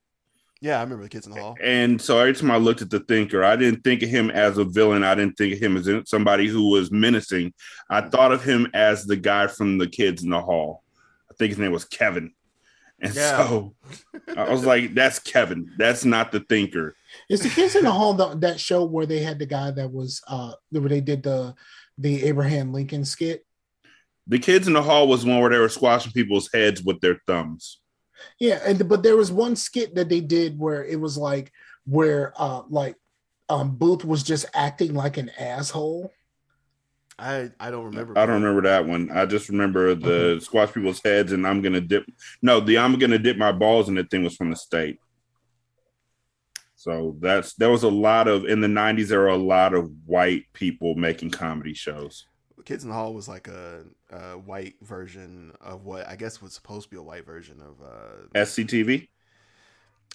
Yeah, I remember the kids in the hall. And so every time I looked at the thinker, I didn't think of him as a villain. I didn't think of him as somebody who was menacing. I thought of him as the guy from the kids in the hall. I think his name was Kevin. And yeah. so I was like, that's Kevin. That's not the thinker. It's the kids in the hall the, that show where they had the guy that was uh where they did the the Abraham Lincoln skit. The kids in the hall was one where they were squashing people's heads with their thumbs. Yeah, and but there was one skit that they did where it was like where uh like um Booth was just acting like an asshole. I I don't remember. I don't remember that one. I just remember the mm-hmm. squash people's heads, and I'm gonna dip. No, the I'm gonna dip my balls, and the thing was from the state. So that's there was a lot of in the '90s. There were a lot of white people making comedy shows. Kids in the Hall was like a, a white version of what I guess was supposed to be a white version of uh, SCTV.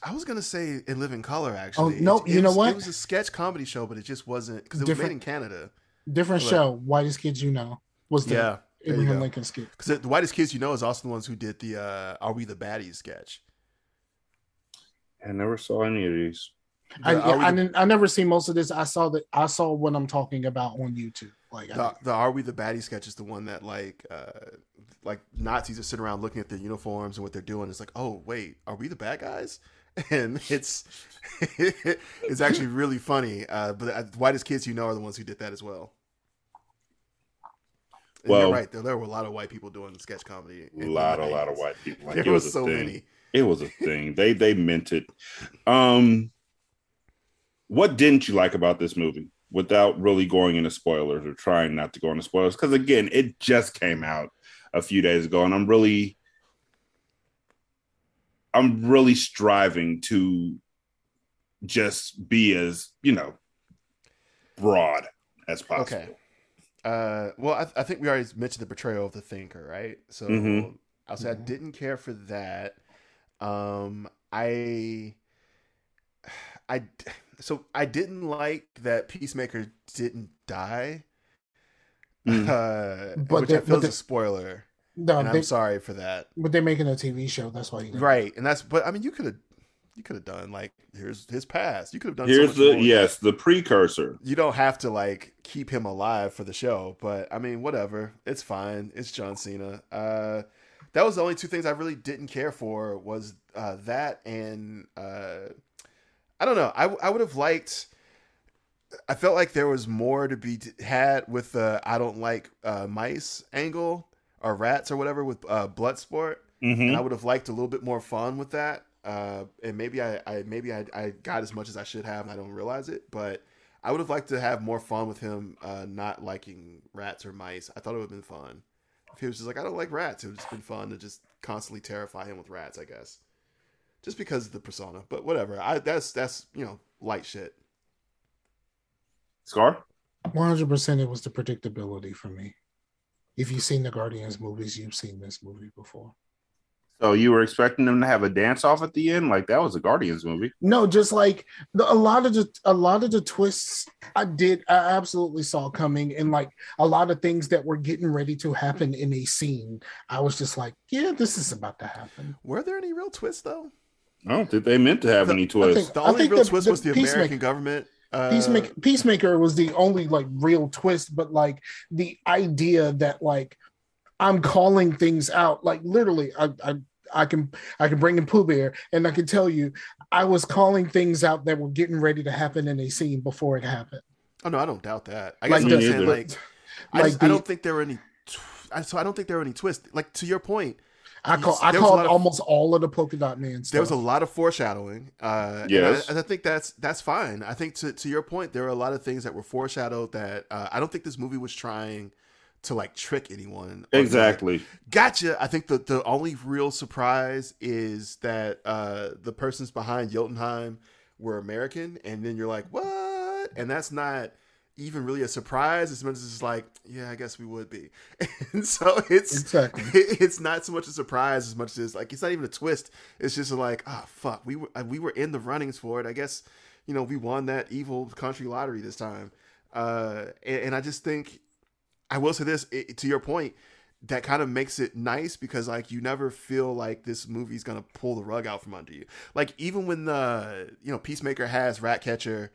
I was gonna say in Living Color. Actually, oh no, it, you know was, what? It was a sketch comedy show, but it just wasn't because it was made in Canada. Different but, show. Whitest Kids You Know was the yeah, Abraham Lincoln skit. Because the Whitest Kids You Know is also the ones who did the uh, Are We the Baddies sketch. I never saw any of these. I, yeah, I, didn't, I never seen most of this. I saw that I saw what I'm talking about on YouTube. Like the, the Are We the Baddies sketch is the one that like uh like Nazis are sitting around looking at their uniforms and what they're doing. It's like, oh wait, are we the bad guys? And it's it's actually really funny. Uh, but the uh, whitest kids you know are the ones who did that as well. And well, right. There, there, were a lot of white people doing sketch comedy. A lot, a lot of white people. Like, there was, was so thing. many. It was a thing. they they meant it. Um, what didn't you like about this movie? Without really going into spoilers or trying not to go into spoilers, because again, it just came out a few days ago, and I'm really, I'm really striving to just be as you know broad as possible. Okay. Uh, well, I, I, think we already mentioned the portrayal of the thinker, right? So mm-hmm. I'll say mm-hmm. I didn't care for that. Um, I, I, so I didn't like that Peacemaker didn't die. Mm. Uh, but which I feel is a spoiler. No, and they, I'm sorry for that. But they're making a TV show. That's why. Right, and that's. But I mean, you could have you could have done like here's his past. You could have done. Here's so the yes, the precursor. You don't have to like keep him alive for the show, but I mean, whatever. It's fine. It's John Cena. Uh, that was the only two things I really didn't care for was uh, that and uh, I don't know. I I would have liked. I felt like there was more to be had with the I don't like uh, mice angle or rats or whatever with uh, Bloodsport. Mm-hmm. And I would have liked a little bit more fun with that uh, and maybe I, I maybe I, I, got as much as I should have, and I don't realize it. But I would have liked to have more fun with him, uh, not liking rats or mice. I thought it would have been fun if he was just like, I don't like rats. It would have just been fun to just constantly terrify him with rats. I guess, just because of the persona. But whatever. I that's that's you know light shit. Scar. One hundred percent. It was the predictability for me. If you've seen the Guardians movies, you've seen this movie before. So you were expecting them to have a dance off at the end, like that was a Guardians movie? No, just like the, a lot of the a lot of the twists I did, I absolutely saw coming, and like a lot of things that were getting ready to happen in a scene, I was just like, yeah, this is about to happen. Were there any real twists though? I don't think they meant to have the, any twists. the only real the, twist the was the American government Uh, Peacemaker, Peacemaker was the only like real twist, but like the idea that like I'm calling things out, like literally, I, I I can I can bring in Pooh Bear and I can tell you I was calling things out that were getting ready to happen in a scene before it happened. Oh no, I don't doubt that. I guess like, I'm saying like, I, just, the, I don't think there were any. So I don't think there were any twists. Like to your point, I call I called of, almost all of the polka dot man. Stuff. There was a lot of foreshadowing. Uh, yes, and I, and I, think that's that's fine. I think to to your point, there are a lot of things that were foreshadowed that uh, I don't think this movie was trying to like trick anyone. Exactly. Like, gotcha. I think the the only real surprise is that uh, the persons behind Jotunheim were American, and then you're like, what? And that's not even really a surprise as much as it's like, yeah, I guess we would be. And so it's exactly. it's not so much a surprise as much as like it's not even a twist. It's just like, ah, oh, fuck, we were we were in the runnings for it. I guess you know we won that evil country lottery this time. Uh, and, and I just think I will say this it, to your point. That kind of makes it nice because like you never feel like this movie's gonna pull the rug out from under you. Like even when the you know Peacemaker has Ratcatcher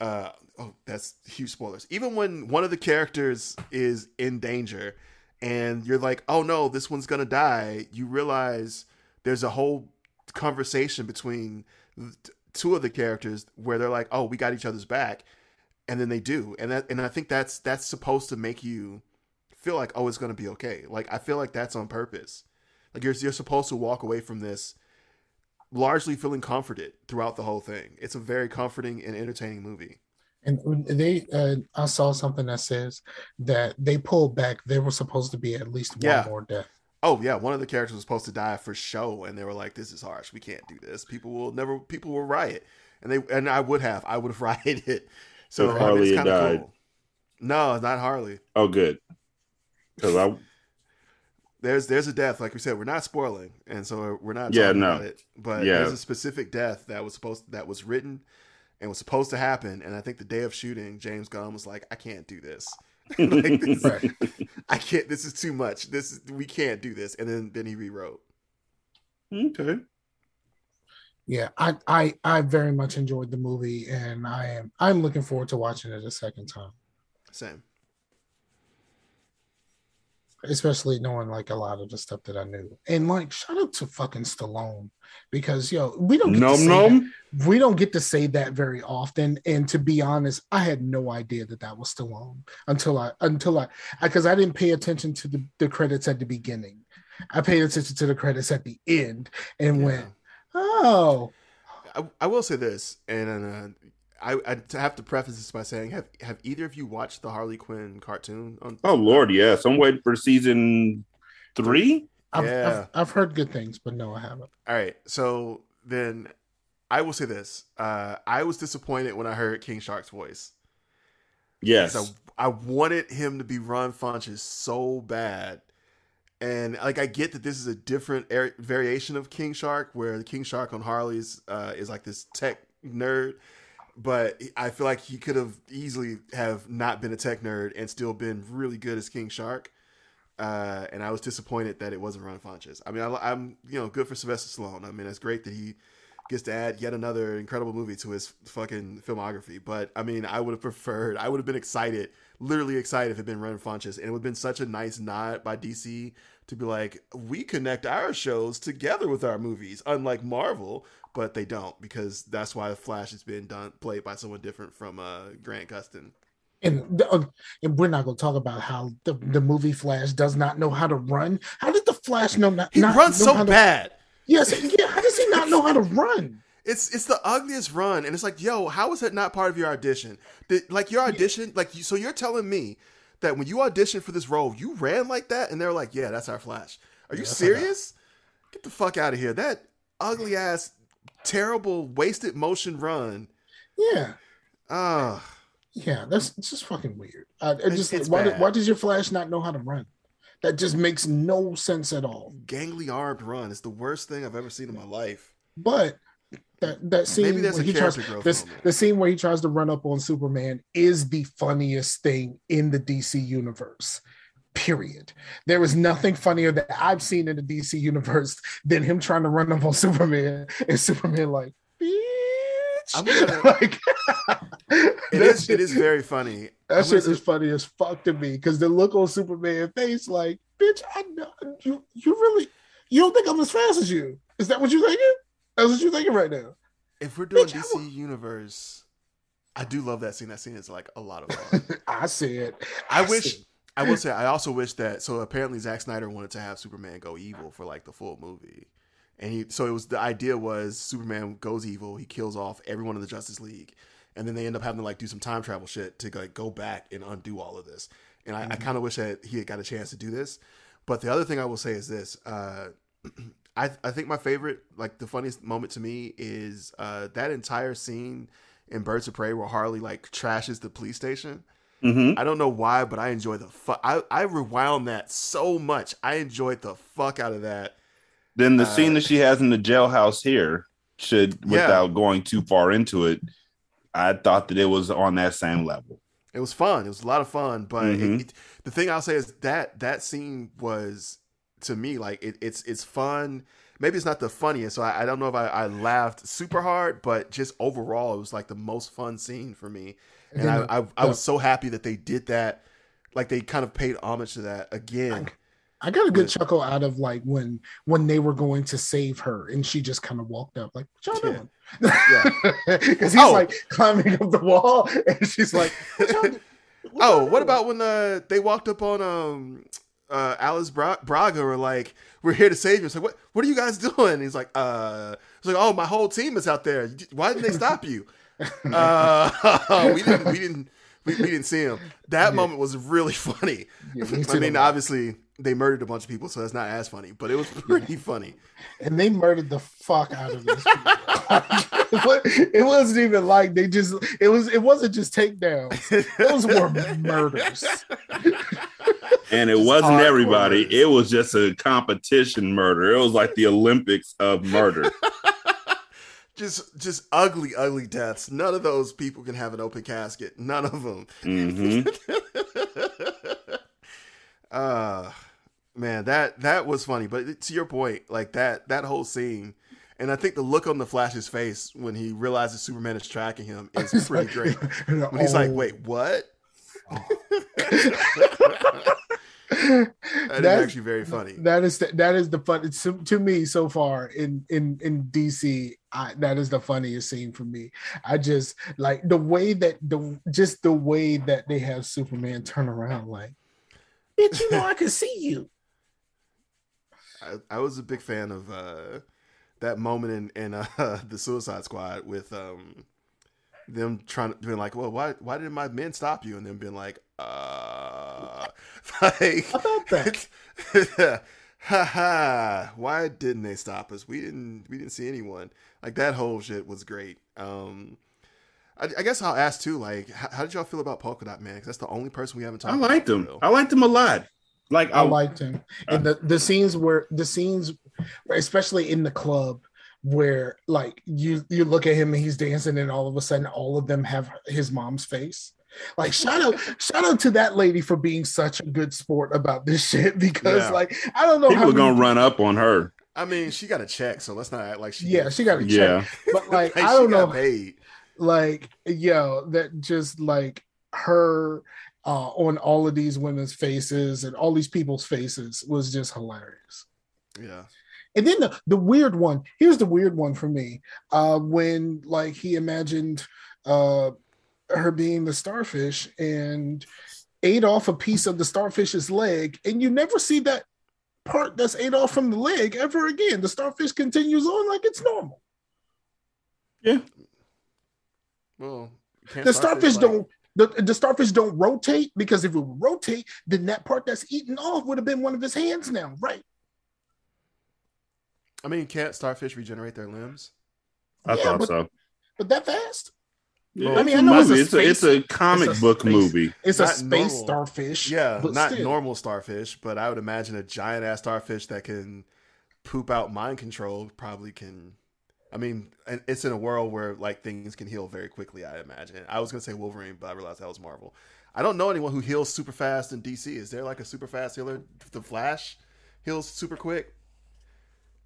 uh, oh, that's huge spoilers. Even when one of the characters is in danger and you're like, oh no, this one's gonna die, you realize there's a whole conversation between two of the characters where they're like, oh, we got each other's back, and then they do, and that, and I think that's that's supposed to make you feel like, oh, it's gonna be okay. Like I feel like that's on purpose. Like you're you're supposed to walk away from this largely feeling comforted throughout the whole thing. It's a very comforting and entertaining movie. And they, uh, I saw something that says that they pulled back. There was supposed to be at least one yeah. more death. Oh yeah, one of the characters was supposed to die for show, and they were like, "This is harsh. We can't do this. People will never. People will riot." And they and I would have. I would have rioted. So, so Harley I mean, died. Cool. No, not Harley. Oh, good. Because I there's there's a death, like we said, we're not spoiling, and so we're not yeah, no. about it. But yeah. there's a specific death that was supposed that was written and was supposed to happen. And I think the day of shooting, James Gunn was like, I can't do this. like this right. I can't. This is too much. This is we can't do this. And then then he rewrote. Okay. Yeah, I I I very much enjoyed the movie, and I am I'm looking forward to watching it a second time. Same especially knowing like a lot of the stuff that I knew. And like, shout out to fucking Stallone because yo, we don't get nom, to say nom. That, we don't get to say that very often. And to be honest, I had no idea that that was Stallone until I until I because I, I, didn't pay attention to the, the credits at the beginning. I paid attention to the credits at the end and yeah. went, oh. I, I will say this, and uh, I, I have to preface this by saying, have have either of you watched the Harley Quinn cartoon? On- oh Lord, yes. I'm waiting for season three. I've, yeah, I've, I've, heard good things, but no, I haven't. All right, so then I will say this: uh, I was disappointed when I heard King Shark's voice. Yes, I, I wanted him to be Ron Funches so bad, and like I get that this is a different er- variation of King Shark, where the King Shark on Harley's uh, is like this tech nerd but I feel like he could have easily have not been a tech nerd and still been really good as King Shark. Uh, and I was disappointed that it wasn't Ron Funches. I mean, I, am you know good for Sylvester Stallone. I mean, it's great that he gets to add yet another incredible movie to his fucking filmography. But I mean, I would have preferred. I would have been excited, literally excited, if it had been Ron Funches, and it would have been such a nice nod by DC to be like, we connect our shows together with our movies, unlike Marvel, but they don't because that's why the Flash has been done played by someone different from uh, Grant Gustin. And, the, uh, and we're not going to talk about how the, the movie Flash does not know how to run. How did the Flash know not? He not runs so to, bad. Yes, yeah. How does he not know how to run? It's it's the ugliest run, and it's like, yo, how is that not part of your audition? Did, like your audition, yeah. like so you're telling me that when you auditioned for this role, you ran like that, and they're like, yeah, that's our Flash. Are you serious? Get the fuck out of here! That ugly ass terrible wasted motion run. Yeah. Ah. Uh, yeah, that's just fucking weird. Uh, it just it's why, why does your Flash not know how to run? That just makes no sense at all. Gangly armed run is the worst thing I've ever seen in my life. But that that scene Maybe where he tries this, the scene where he tries to run up on Superman is the funniest thing in the DC universe period. There is nothing funnier that I've seen in the DC universe than him trying to run up on Superman and Superman like, bitch. Gonna, like, it is. Shit, it is very funny. That shit is funny as fuck to me because the look on Superman face, like, bitch, I know you. You really, you don't think I'm as fast as you? Is that what you're thinking? That's what you're thinking right now. If we're doing bitch, DC universe, I do love that scene. That scene is like a lot of fun. I see it. I, I wish. I will say, I also wish that. So apparently, Zack Snyder wanted to have Superman go evil for like the full movie, and he. So it was the idea was Superman goes evil. He kills off everyone in the Justice League, and then they end up having to like do some time travel shit to like go back and undo all of this. And I, mm-hmm. I kind of wish that he had got a chance to do this. But the other thing I will say is this: uh, I I think my favorite, like the funniest moment to me, is uh, that entire scene in Birds of Prey where Harley like trashes the police station. Mm-hmm. I don't know why, but I enjoy the fuck. I, I rewound that so much. I enjoyed the fuck out of that. Then the uh, scene that she has in the jailhouse here should, without yeah. going too far into it, I thought that it was on that same level. It was fun. It was a lot of fun, but mm-hmm. it, it, the thing I'll say is that that scene was to me like it, it's it's fun. Maybe it's not the funniest, so I, I don't know if I, I, laughed super hard, but just overall, it was like the most fun scene for me, and I, I, I was so happy that they did that. Like they kind of paid homage to that again. I got a good chuckle out of like when when they were going to save her and she just kind of walked up like, "What y'all doing?" Yeah, because he's oh. like climbing up the wall and she's like, what "Oh, what about when uh, they walked up on um uh, Alice Bra- Braga were like, "We're here to save you." It's like, "What? What are you guys doing?" he's like, "Uh," it's like, "Oh, my whole team is out there. Why didn't they stop you?" Uh, we didn't. We didn't. We, we didn't see him. That yeah. moment was really funny. Yeah, I mean, obviously, they murdered a bunch of people, so that's not as funny, but it was pretty funny. And they murdered the fuck out of these people. it wasn't even like they just it was it wasn't just takedowns. Those were murders. And it wasn't everybody, it was just a competition murder. It was like the Olympics of murder. Just just ugly, ugly deaths. None of those people can have an open casket. None of them. Mm-hmm. uh man, that that was funny. But to your point, like that that whole scene, and I think the look on the Flash's face when he realizes Superman is tracking him is pretty great. when he's like, "Wait, what?" Oh. that is actually very funny. That is the, that is the fun to, to me so far in in in DC. I, that is the funniest scene for me. I just like the way that the just the way that they have Superman turn around like, bitch, you know I can see you. I, I was a big fan of uh, that moment in in uh, the Suicide Squad with um, them trying to be like, well, why why did my men stop you? And then being like, uh, like about that. ha ha! Why didn't they stop us? We didn't. We didn't see anyone. Like that whole shit was great. Um, I, I guess I'll ask too. Like, how, how, did y'all feel about Polka Dot Man? Because that's the only person we haven't talked. I liked him. I liked him a lot. Like I, I liked him, and the the scenes where the scenes, especially in the club, where like you you look at him and he's dancing, and all of a sudden all of them have his mom's face. Like shout out, shout out to that lady for being such a good sport about this shit because yeah. like I don't know people are gonna run up on her. I mean, she got a check, so let's not act like she. Yeah, she got a check. Yeah. But like, I don't know. Paid. Like, yo, that just like her uh, on all of these women's faces and all these people's faces was just hilarious. Yeah. And then the, the weird one, here's the weird one for me. Uh, when like he imagined uh, her being the starfish and ate off a piece of the starfish's leg, and you never see that part that's ate off from the leg ever again. The starfish continues on like it's normal. Yeah. Well, the starfish like... don't the, the starfish don't rotate because if it would rotate, then that part that's eaten off would have been one of his hands now, right? I mean, can't starfish regenerate their limbs? I yeah, thought but, so. But that fast? Yeah, I mean, I know it's a, it's, space, a, it's a comic it's a book space, movie. It's a space normal, starfish. Yeah, not still. normal starfish, but I would imagine a giant ass starfish that can poop out mind control probably can I mean, it's in a world where like things can heal very quickly. I imagine. I was gonna say Wolverine, but I realized that was Marvel. I don't know anyone who heals super fast in DC. Is there like a super fast healer? The Flash heals super quick.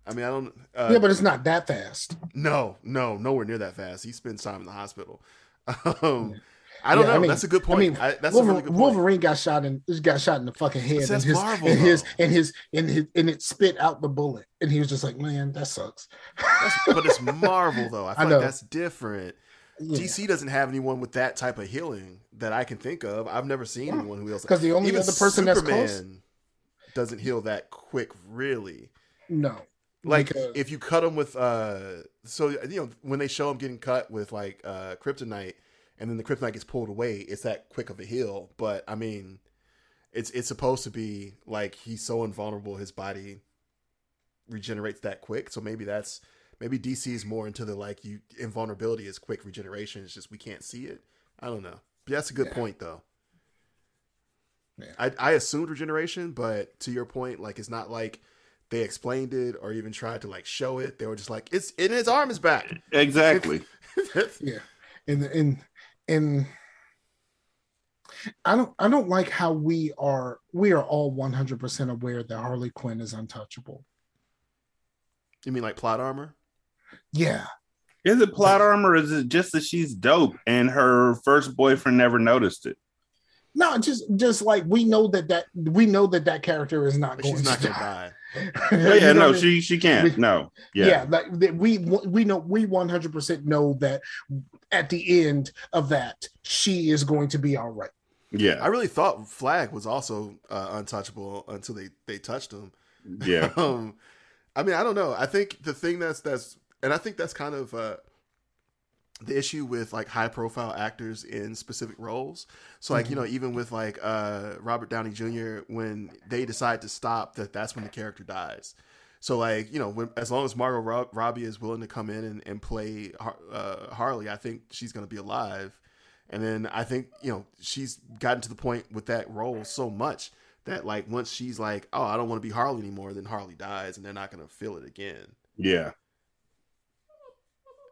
I mean, I don't. Uh, yeah, but it's not that fast. No, no, nowhere near that fast. He spends time in the hospital. Um, I don't yeah, know. I mean, that's a good point. I mean, I, that's Wolverine, really good Wolverine got shot in got shot in the fucking head, and his, Marvel, and his and his and his and it spit out the bullet, and he was just like, "Man, that sucks." but it's Marvel, though. I feel I like that's different. Yeah. DC doesn't have anyone with that type of healing that I can think of. I've never seen yeah. anyone who heals because the only Even other person Superman that's close doesn't heal that quick, really. No, like because... if you cut him with uh, so you know when they show him getting cut with like uh kryptonite and then the kryptonite gets pulled away, it's that quick of a heal. But I mean, it's it's supposed to be like he's so invulnerable, his body regenerates that quick. So maybe that's maybe DC is more into the like you invulnerability is quick regeneration. It's just we can't see it. I don't know. But that's a good yeah. point though. Yeah. I I assumed regeneration, but to your point, like it's not like they explained it or even tried to like show it. They were just like, it's in his arm is back. Exactly. yeah. And and and I don't I don't like how we are we are all 100% aware that Harley Quinn is untouchable. You mean like plot armor? Yeah. Is it plot armor or is it just that she's dope and her first boyfriend never noticed it? No, just just like we know that that we know that that character is not going she's not to die. Yeah, yeah no, she she can't. We, no, yeah, yeah. Like we we know we one hundred percent know that at the end of that, she is going to be all right. Yeah, I really thought Flag was also uh, untouchable until they they touched him. Yeah. um, I mean, I don't know. I think the thing that's that's, and I think that's kind of uh, the issue with like high profile actors in specific roles. So like mm-hmm. you know, even with like uh, Robert Downey Jr. when they decide to stop, that that's when the character dies. So like you know, when, as long as Margot Robbie is willing to come in and, and play uh, Harley, I think she's going to be alive. And then I think you know she's gotten to the point with that role so much that like once she's like, oh, I don't want to be Harley anymore, then Harley dies, and they're not going to feel it again. Yeah.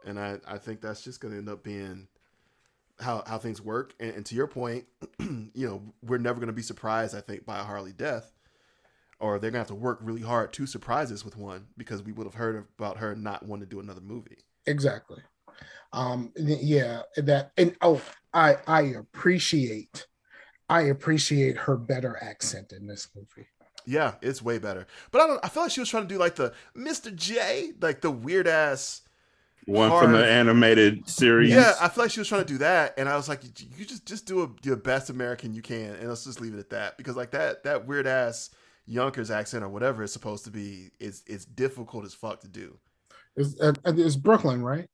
And I I think that's just going to end up being how how things work. And, and to your point, you know, we're never going to be surprised. I think by a Harley death or they're gonna have to work really hard to surprise us with one because we would have heard about her not wanting to do another movie. Exactly. Um, yeah, that and oh, I I appreciate I appreciate her better accent in this movie. Yeah, it's way better. But I don't. I feel like she was trying to do like the Mr. J, like the weird ass one hard, from the animated series. Yeah, I feel like she was trying to do that, and I was like, you just just do a, your best American you can, and let's just leave it at that because like that that weird ass Yonkers accent or whatever it's supposed to be is it's difficult as fuck to do. It's, uh, it's Brooklyn, right?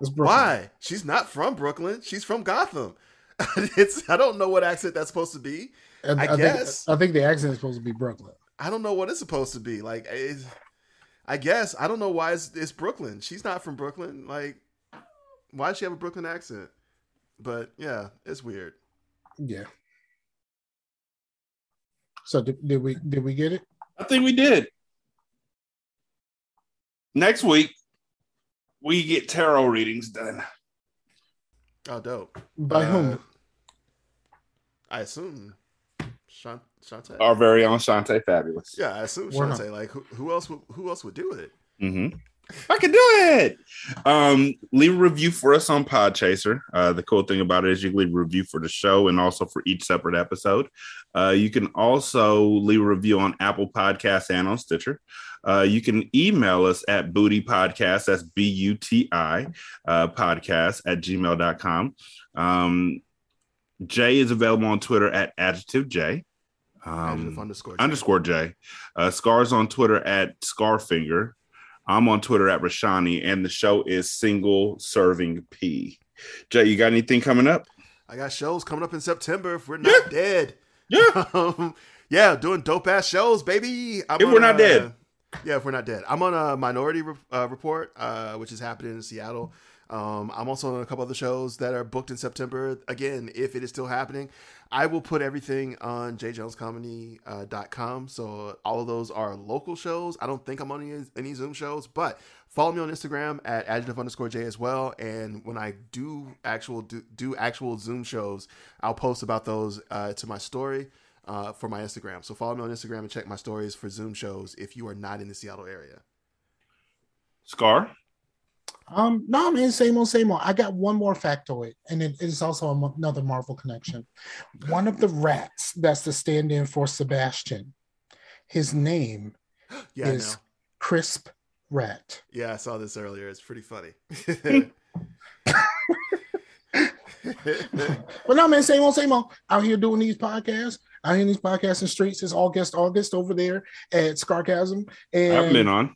It's Brooklyn. Why? She's not from Brooklyn. She's from Gotham. it's I don't know what accent that's supposed to be. And I, I guess think, I think the accent is supposed to be Brooklyn. I don't know what it's supposed to be. Like, I guess I don't know why it's, it's Brooklyn. She's not from Brooklyn. Like, why does she have a Brooklyn accent? But yeah, it's weird. Yeah. So did, did we did we get it? I think we did. Next week, we get tarot readings done. Oh, dope! By uh, whom? I assume Shant- Shantae. Our very own Shantae Fabulous. Yeah, I assume Shantae. Like, who, who else? Would, who else would do it? Mm-hmm. I can do it. Um, leave a review for us on Podchaser. Uh, the cool thing about it is you can leave a review for the show and also for each separate episode. Uh, you can also leave a review on Apple Podcasts and on Stitcher. Uh, you can email us at booty podcast, that's B U T I uh, podcast at gmail.com. Um, Jay is available on Twitter at adjective J. Um, underscore J. Underscore J. Uh, Scars on Twitter at Scarfinger. I'm on Twitter at Rashani, and the show is Single Serving P. Jay, you got anything coming up? I got shows coming up in September. If we're not yeah. dead, yeah, um, yeah, doing dope ass shows, baby. I'm if on, we're not uh, dead, yeah, if we're not dead, I'm on a Minority re- uh, Report, uh, which is happening in Seattle. Um, I'm also on a couple other shows that are booked in September. Again, if it is still happening, I will put everything on jjonescomedy.com. Uh, so all of those are local shows. I don't think I'm on any, any Zoom shows, but follow me on Instagram at adjective underscore J as well. And when I do actual do, do actual Zoom shows, I'll post about those uh, to my story. uh, for my Instagram. So follow me on Instagram and check my stories for Zoom shows if you are not in the Seattle area. Scar. Um, no, man, same old, same old. I got one more factoid, and it is also another Marvel connection. One of the rats that's the stand-in for Sebastian, his name yeah, is Crisp Rat. Yeah, I saw this earlier. It's pretty funny. but no, man, same old, same old. Out here doing these podcasts. Out here in these podcasts and streets. It's August, August over there at Scarcasm. And I've been on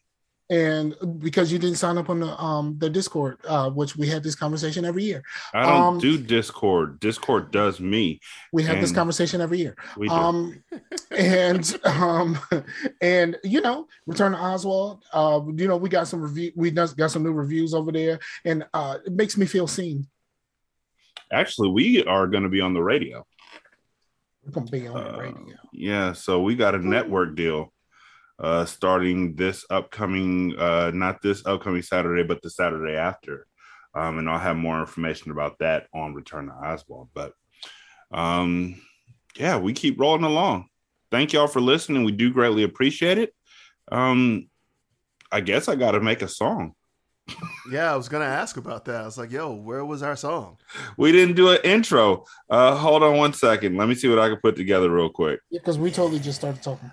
and because you didn't sign up on the um the Discord, uh, which we have this conversation every year. I don't um, do Discord. Discord does me. We have this conversation every year. We do. Um, and um, and you know, Return to Oswald. Uh, you know, we got some review. We got some new reviews over there, and uh, it makes me feel seen. Actually, we are going to be on the radio. We're going to be on the uh, radio. Yeah, so we got a network deal uh, starting this upcoming, uh, not this upcoming Saturday, but the Saturday after. Um, and I'll have more information about that on Return to Oswald. But um, yeah, we keep rolling along. Thank y'all for listening. We do greatly appreciate it. Um, I guess I got to make a song. yeah, I was gonna ask about that. I was like, "Yo, where was our song?" We didn't do an intro. Uh, hold on one second. Let me see what I can put together real quick. Yeah, because we totally just started talking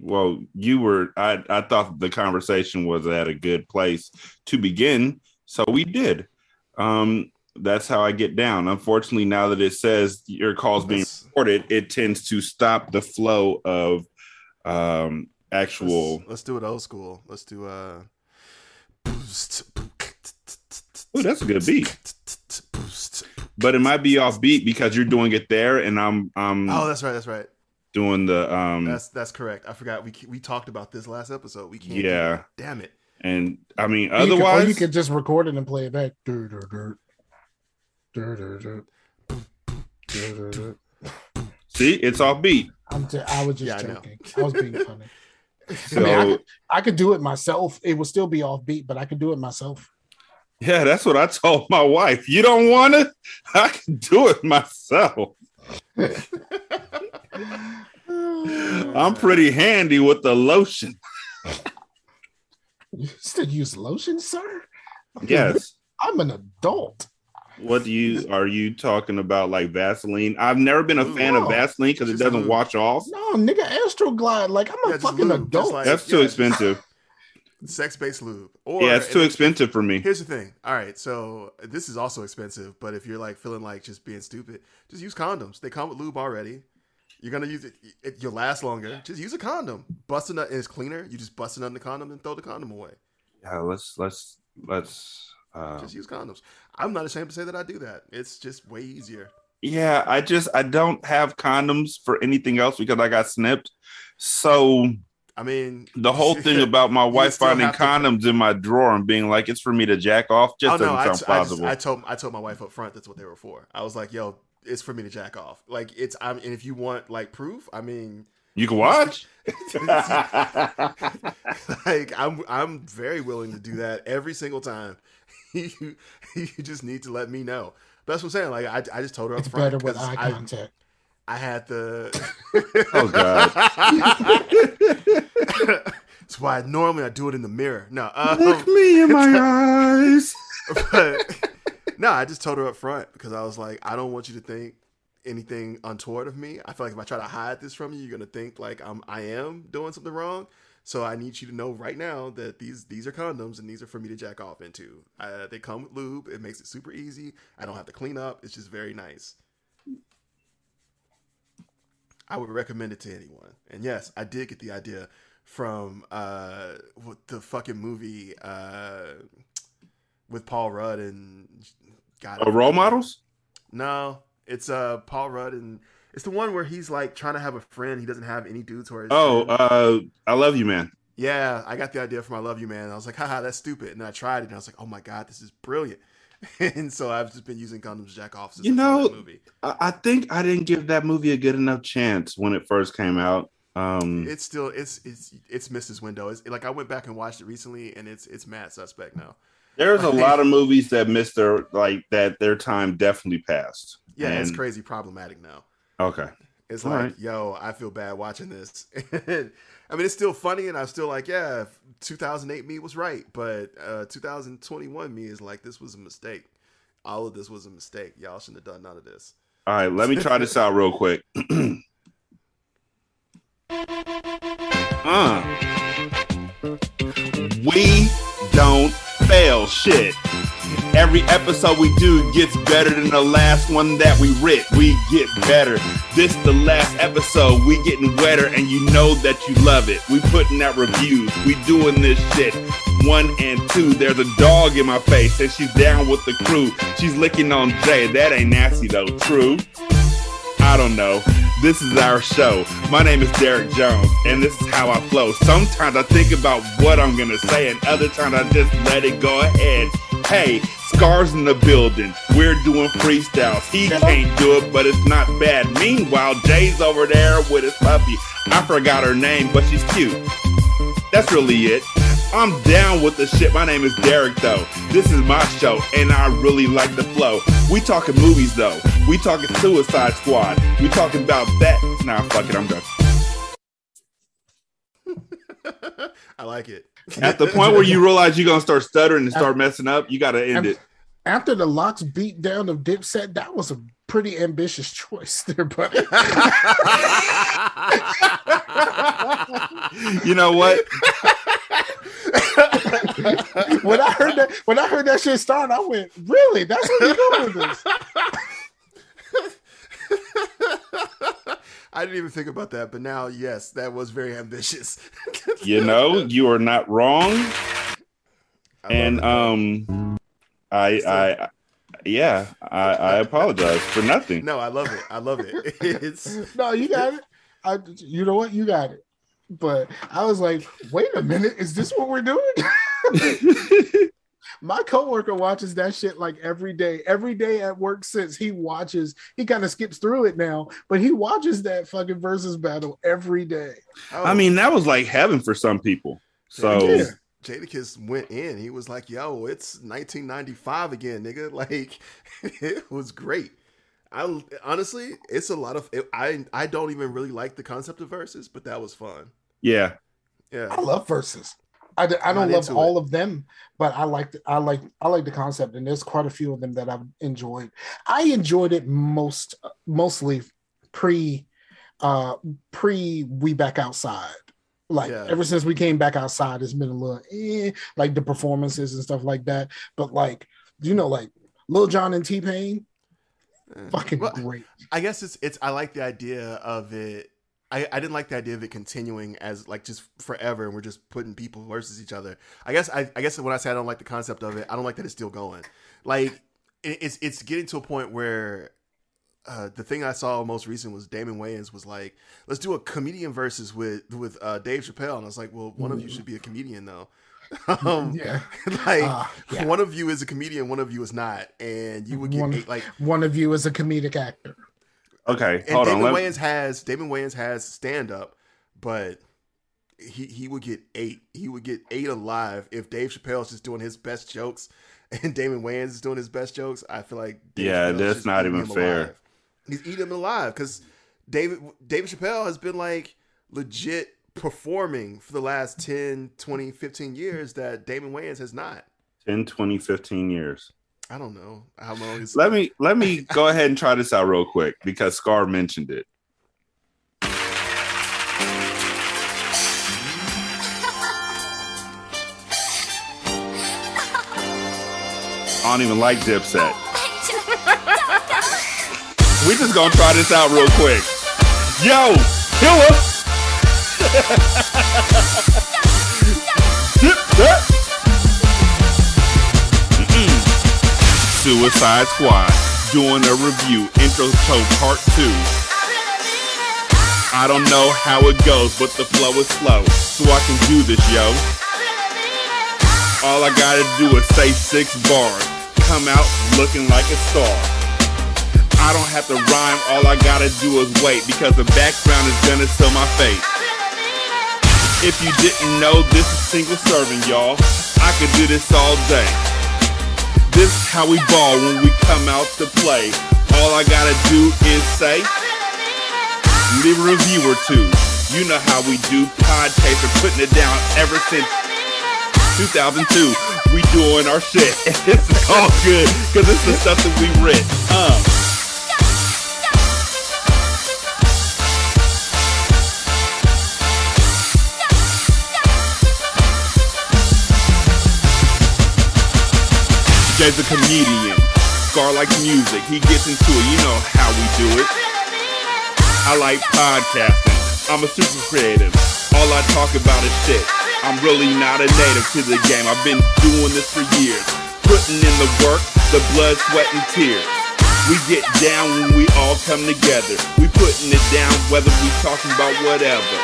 well, you were. I I thought the conversation was at a good place to begin, so we did. Um, that's how I get down. Unfortunately, now that it says your call's being recorded, it tends to stop the flow of um actual. Let's, let's do it old school. Let's do uh. Oh, that's a good beat. But it might be off beat because you're doing it there, and I'm. um. Oh, that's right. That's right doing the um that's that's correct. I forgot we we talked about this last episode. We can't yeah. damn it. And i mean otherwise you, you could just record it and play it back. See it's off beat. I'm t- i was just yeah, joking. I, I, was being funny. So, I, mean, I, could, I could do it myself. It would still be off beat but i could do it myself. Yeah that's what i told my wife. You don't want it i can do it myself I'm pretty handy with the lotion. You still use lotion, sir? Yes. I'm an adult. What do you are you talking about? Like Vaseline? I've never been a fan no, of Vaseline because it doesn't wash off. No, nigga, Astroglide. Like I'm yeah, a fucking lube, adult. Like, That's too expensive. Sex based lube. Or yeah, it's too expensive for me. Here's the thing. All right, so this is also expensive, but if you're like feeling like just being stupid, just use condoms. They come with lube already. You're gonna use it. it you'll last longer. Just use a condom. Bust a nut and it's cleaner. You just bust a nut in the condom and throw the condom away. Yeah, let's let's let's uh, just use condoms. I'm not ashamed to say that I do that. It's just way easier. Yeah, I just I don't have condoms for anything else because I got snipped. So I mean, the whole thing about my wife finding condoms to... in my drawer and being like, "It's for me to jack off," just oh, doesn't no, sound I, plausible. I, just, I, told I told my wife up front that's what they were for. I was like, "Yo, it's for me to jack off." Like it's I'm, and if you want like proof, I mean, you can watch. like I'm I'm very willing to do that every single time. you you just need to let me know. But that's what I'm saying. Like I, I just told her up front. Better with eye contact. I had the. oh God. That's why normally I do it in the mirror. No, um, look me in my eyes. But no, I just told her up front because I was like, I don't want you to think anything untoward of me. I feel like if I try to hide this from you, you're gonna think like I'm I am doing something wrong. So I need you to know right now that these these are condoms and these are for me to jack off into. They come with lube. It makes it super easy. I don't have to clean up. It's just very nice. I would recommend it to anyone. And yes, I did get the idea from uh the fucking movie uh with Paul Rudd and God. Uh, role models? No, it's uh Paul Rudd and it's the one where he's like trying to have a friend. He doesn't have any dudes or. Oh, uh, I love you, man. Yeah, I got the idea from I love you, man. I was like, haha, that's stupid. And I tried it, and I was like, oh my god, this is brilliant. and so I've just been using condoms jack off. you know, movie. I think I didn't give that movie a good enough chance when it first came out. Um, it's still it's it's it's Mrs. Window. It's, like I went back and watched it recently, and it's it's mad suspect now. There's a lot of movies that missed their like that their time definitely passed. Yeah, and... it's crazy problematic now. Okay. It's like, right. yo, I feel bad watching this. I mean, it's still funny, and I'm still like, yeah, 2008 me was right, but uh, 2021 me is like, this was a mistake. All of this was a mistake. Y'all shouldn't have done none of this. All right, let me try this out real quick. uh. We don't fail shit. Every episode we do gets better than the last one that we writ. We get better. This the last episode. We getting wetter, and you know that you love it. We putting out reviews. We doing this shit. One and two. There's a dog in my face, and she's down with the crew. She's licking on Jay. That ain't nasty though. True. I don't know. This is our show. My name is Derek Jones, and this is how I flow. Sometimes I think about what I'm gonna say, and other times I just let it go ahead. Hey, Scars in the building. We're doing freestyles. He can't do it, but it's not bad. Meanwhile, Jay's over there with his puppy. I forgot her name, but she's cute. That's really it. I'm down with the shit. My name is Derek, though. This is my show, and I really like the flow. We talking movies, though. We talking Suicide Squad. We talking about that. Nah, fuck it. I'm done. I like it. At the point where you realize you're gonna start stuttering and start messing up, you gotta end it. After the LOX beat down of Dipset, that was a pretty ambitious choice there, buddy. you know what? when I heard that when I heard that shit start, I went, "Really? That's what you're doing with this." I didn't even think about that, but now, yes, that was very ambitious. you know, you are not wrong. and um, I, I, yeah, I, I apologize for nothing. No, I love it. I love it. It's no, you got it. I, you know what? You got it. But I was like, wait a minute, is this what we're doing? My coworker watches that shit like every day. Every day at work since he watches, he kind of skips through it now, but he watches that fucking Verzuz battle every day. Oh. I mean, that was like heaven for some people. So yeah. Jadakiss went in. He was like, "Yo, it's 1995 again, nigga." Like, it was great. I honestly, it's a lot of. It, I I don't even really like the concept of Verzuz, but that was fun. Yeah, yeah. I love Verzuz. I, I don't love all it. of them, but I like I like I like the concept, and there's quite a few of them that I've enjoyed. I enjoyed it most mostly pre uh pre we back outside. Like yeah. ever since we came back outside, it's been a little eh, like the performances and stuff like that. But like you know, like Lil Jon and T Pain. Fucking well, great. I guess it's it's I like the idea of it I, I didn't like the idea of it continuing as like just forever and we're just putting people versus each other. I guess I, I guess when I say I don't like the concept of it, I don't like that it's still going. Like it, it's it's getting to a point where uh, the thing I saw most recent was Damon Wayans was like, let's do a comedian Verzuz with with uh, Dave Chappelle, and I was like, well, one of you should be a comedian though. um, yeah, like uh, yeah. one of you is a comedian, one of you is not, and you would get one, eight, like one of you is a comedic actor. Okay, and hold Damon on. Wayans has Damon Wayans has stand up, but he he would get eight. He would get eight alive if Dave Chappelle's just doing his best jokes and Damon Wayans is doing his best jokes. I feel like Dave yeah, Chappelle's that's not even fair. Alive. He's eating him alive because David David Chappelle has been like legit performing for the last 10, 20, 15 years that Damon Wayans has not. 10, 20, 15 years. I don't know how long. Is- let me let me go ahead and try this out real quick because Scar mentioned it. I don't even like Dipset. we just gonna try this out real quick. Yo, killer. Dipset. Suicide Squad, doing a review, intro to part two. I don't know how it goes, but the flow is slow, so I can do this, yo. All I gotta do is say six bars, come out looking like a star. I don't have to rhyme, all I gotta do is wait, because the background is gonna show my face. If you didn't know, this is single serving, y'all. I could do this all day. This is how we ball when we come out to play. All I gotta do is say, leave a review or two. You know how we do. Podcaster putting it down ever since 2002. We doing our shit. It's all good because it's the stuff that we read. Um. Jay's a comedian. Scar likes music. He gets into it. You know how we do it. I like podcasting. I'm a super creative. All I talk about is shit. I'm really not a native to the game. I've been doing this for years. Putting in the work, the blood, sweat, and tears. We get down when we all come together. We putting it down whether we talking about whatever.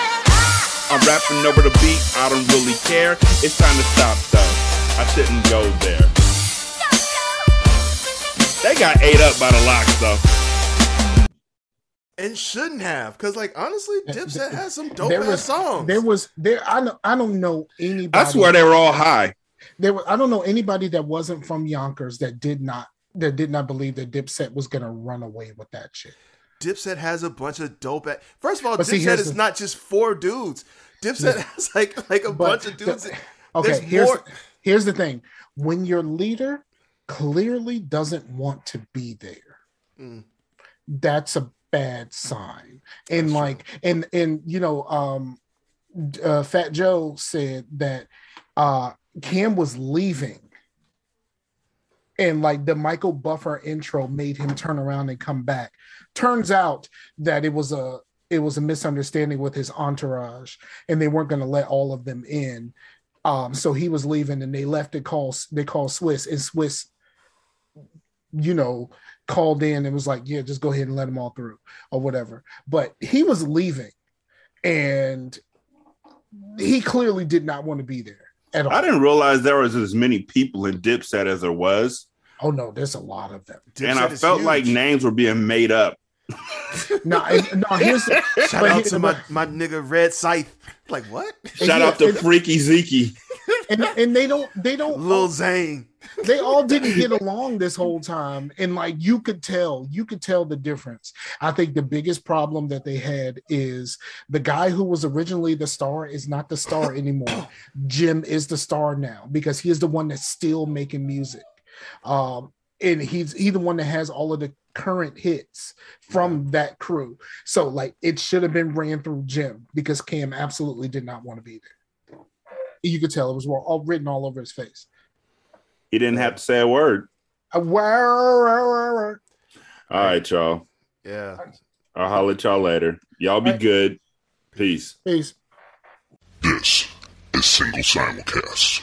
I'm rapping over the beat, I don't really care. It's time to stop though. I shouldn't go there. They got ate up by the LOX though. And shouldn't have, because like honestly, Dipset has some dope there ass was, songs. There was there. I know. I don't know anybody. I swear they were all high. there. Was, I don't know anybody that wasn't from Yonkers that did not that did not believe that Dipset was gonna run away with that shit. Dipset has a bunch of dope. At- First of all, But Dipset here's is the- not just four dudes. Dipset has like like a But bunch of dudes. the- There's okay, here's more- here's the thing: when your leader clearly doesn't want to be there, Mm. that's a bad sign. And like, and and you know, um, uh, Fat Joe said that uh Cam was leaving. And like the Michael Buffer intro made him turn around and come back. Turns out that it was a it was a misunderstanding with his entourage, and they weren't going to let all of them in. Um, so he was leaving, and they left it call they called Swizz, and Swizz, you know, called in and was like, "Yeah, just go ahead and let them all through, or whatever." But he was leaving, and he clearly did not want to be there at all. I didn't realize there was as many people in Dipset as there was, Oh no, there's a lot of them. and I felt huge. like names were being made up. No, and- no. Here's the, Shout out here- to my, my nigga Red Scythe. Like what? Shout yeah, out to and- Freaky Zeke. and, and they don't they don't Lil Zane. They all didn't get along this whole time and like you could tell you could tell the difference. I think the biggest problem that they had is the guy who was originally the star is not the star anymore. Jim is the star now because he is the one that's still making music. Um and he's he's the one that has all of the current hits from that crew. So like it should have been ran through jim because cam absolutely did not want to be there. You could tell it was all written all over his face He didn't have to say a word. Wah, All right, y'all. Yeah. I'll holler at y'all later. Y'all be All right. good. Peace. Peace. This is Single Simulcast.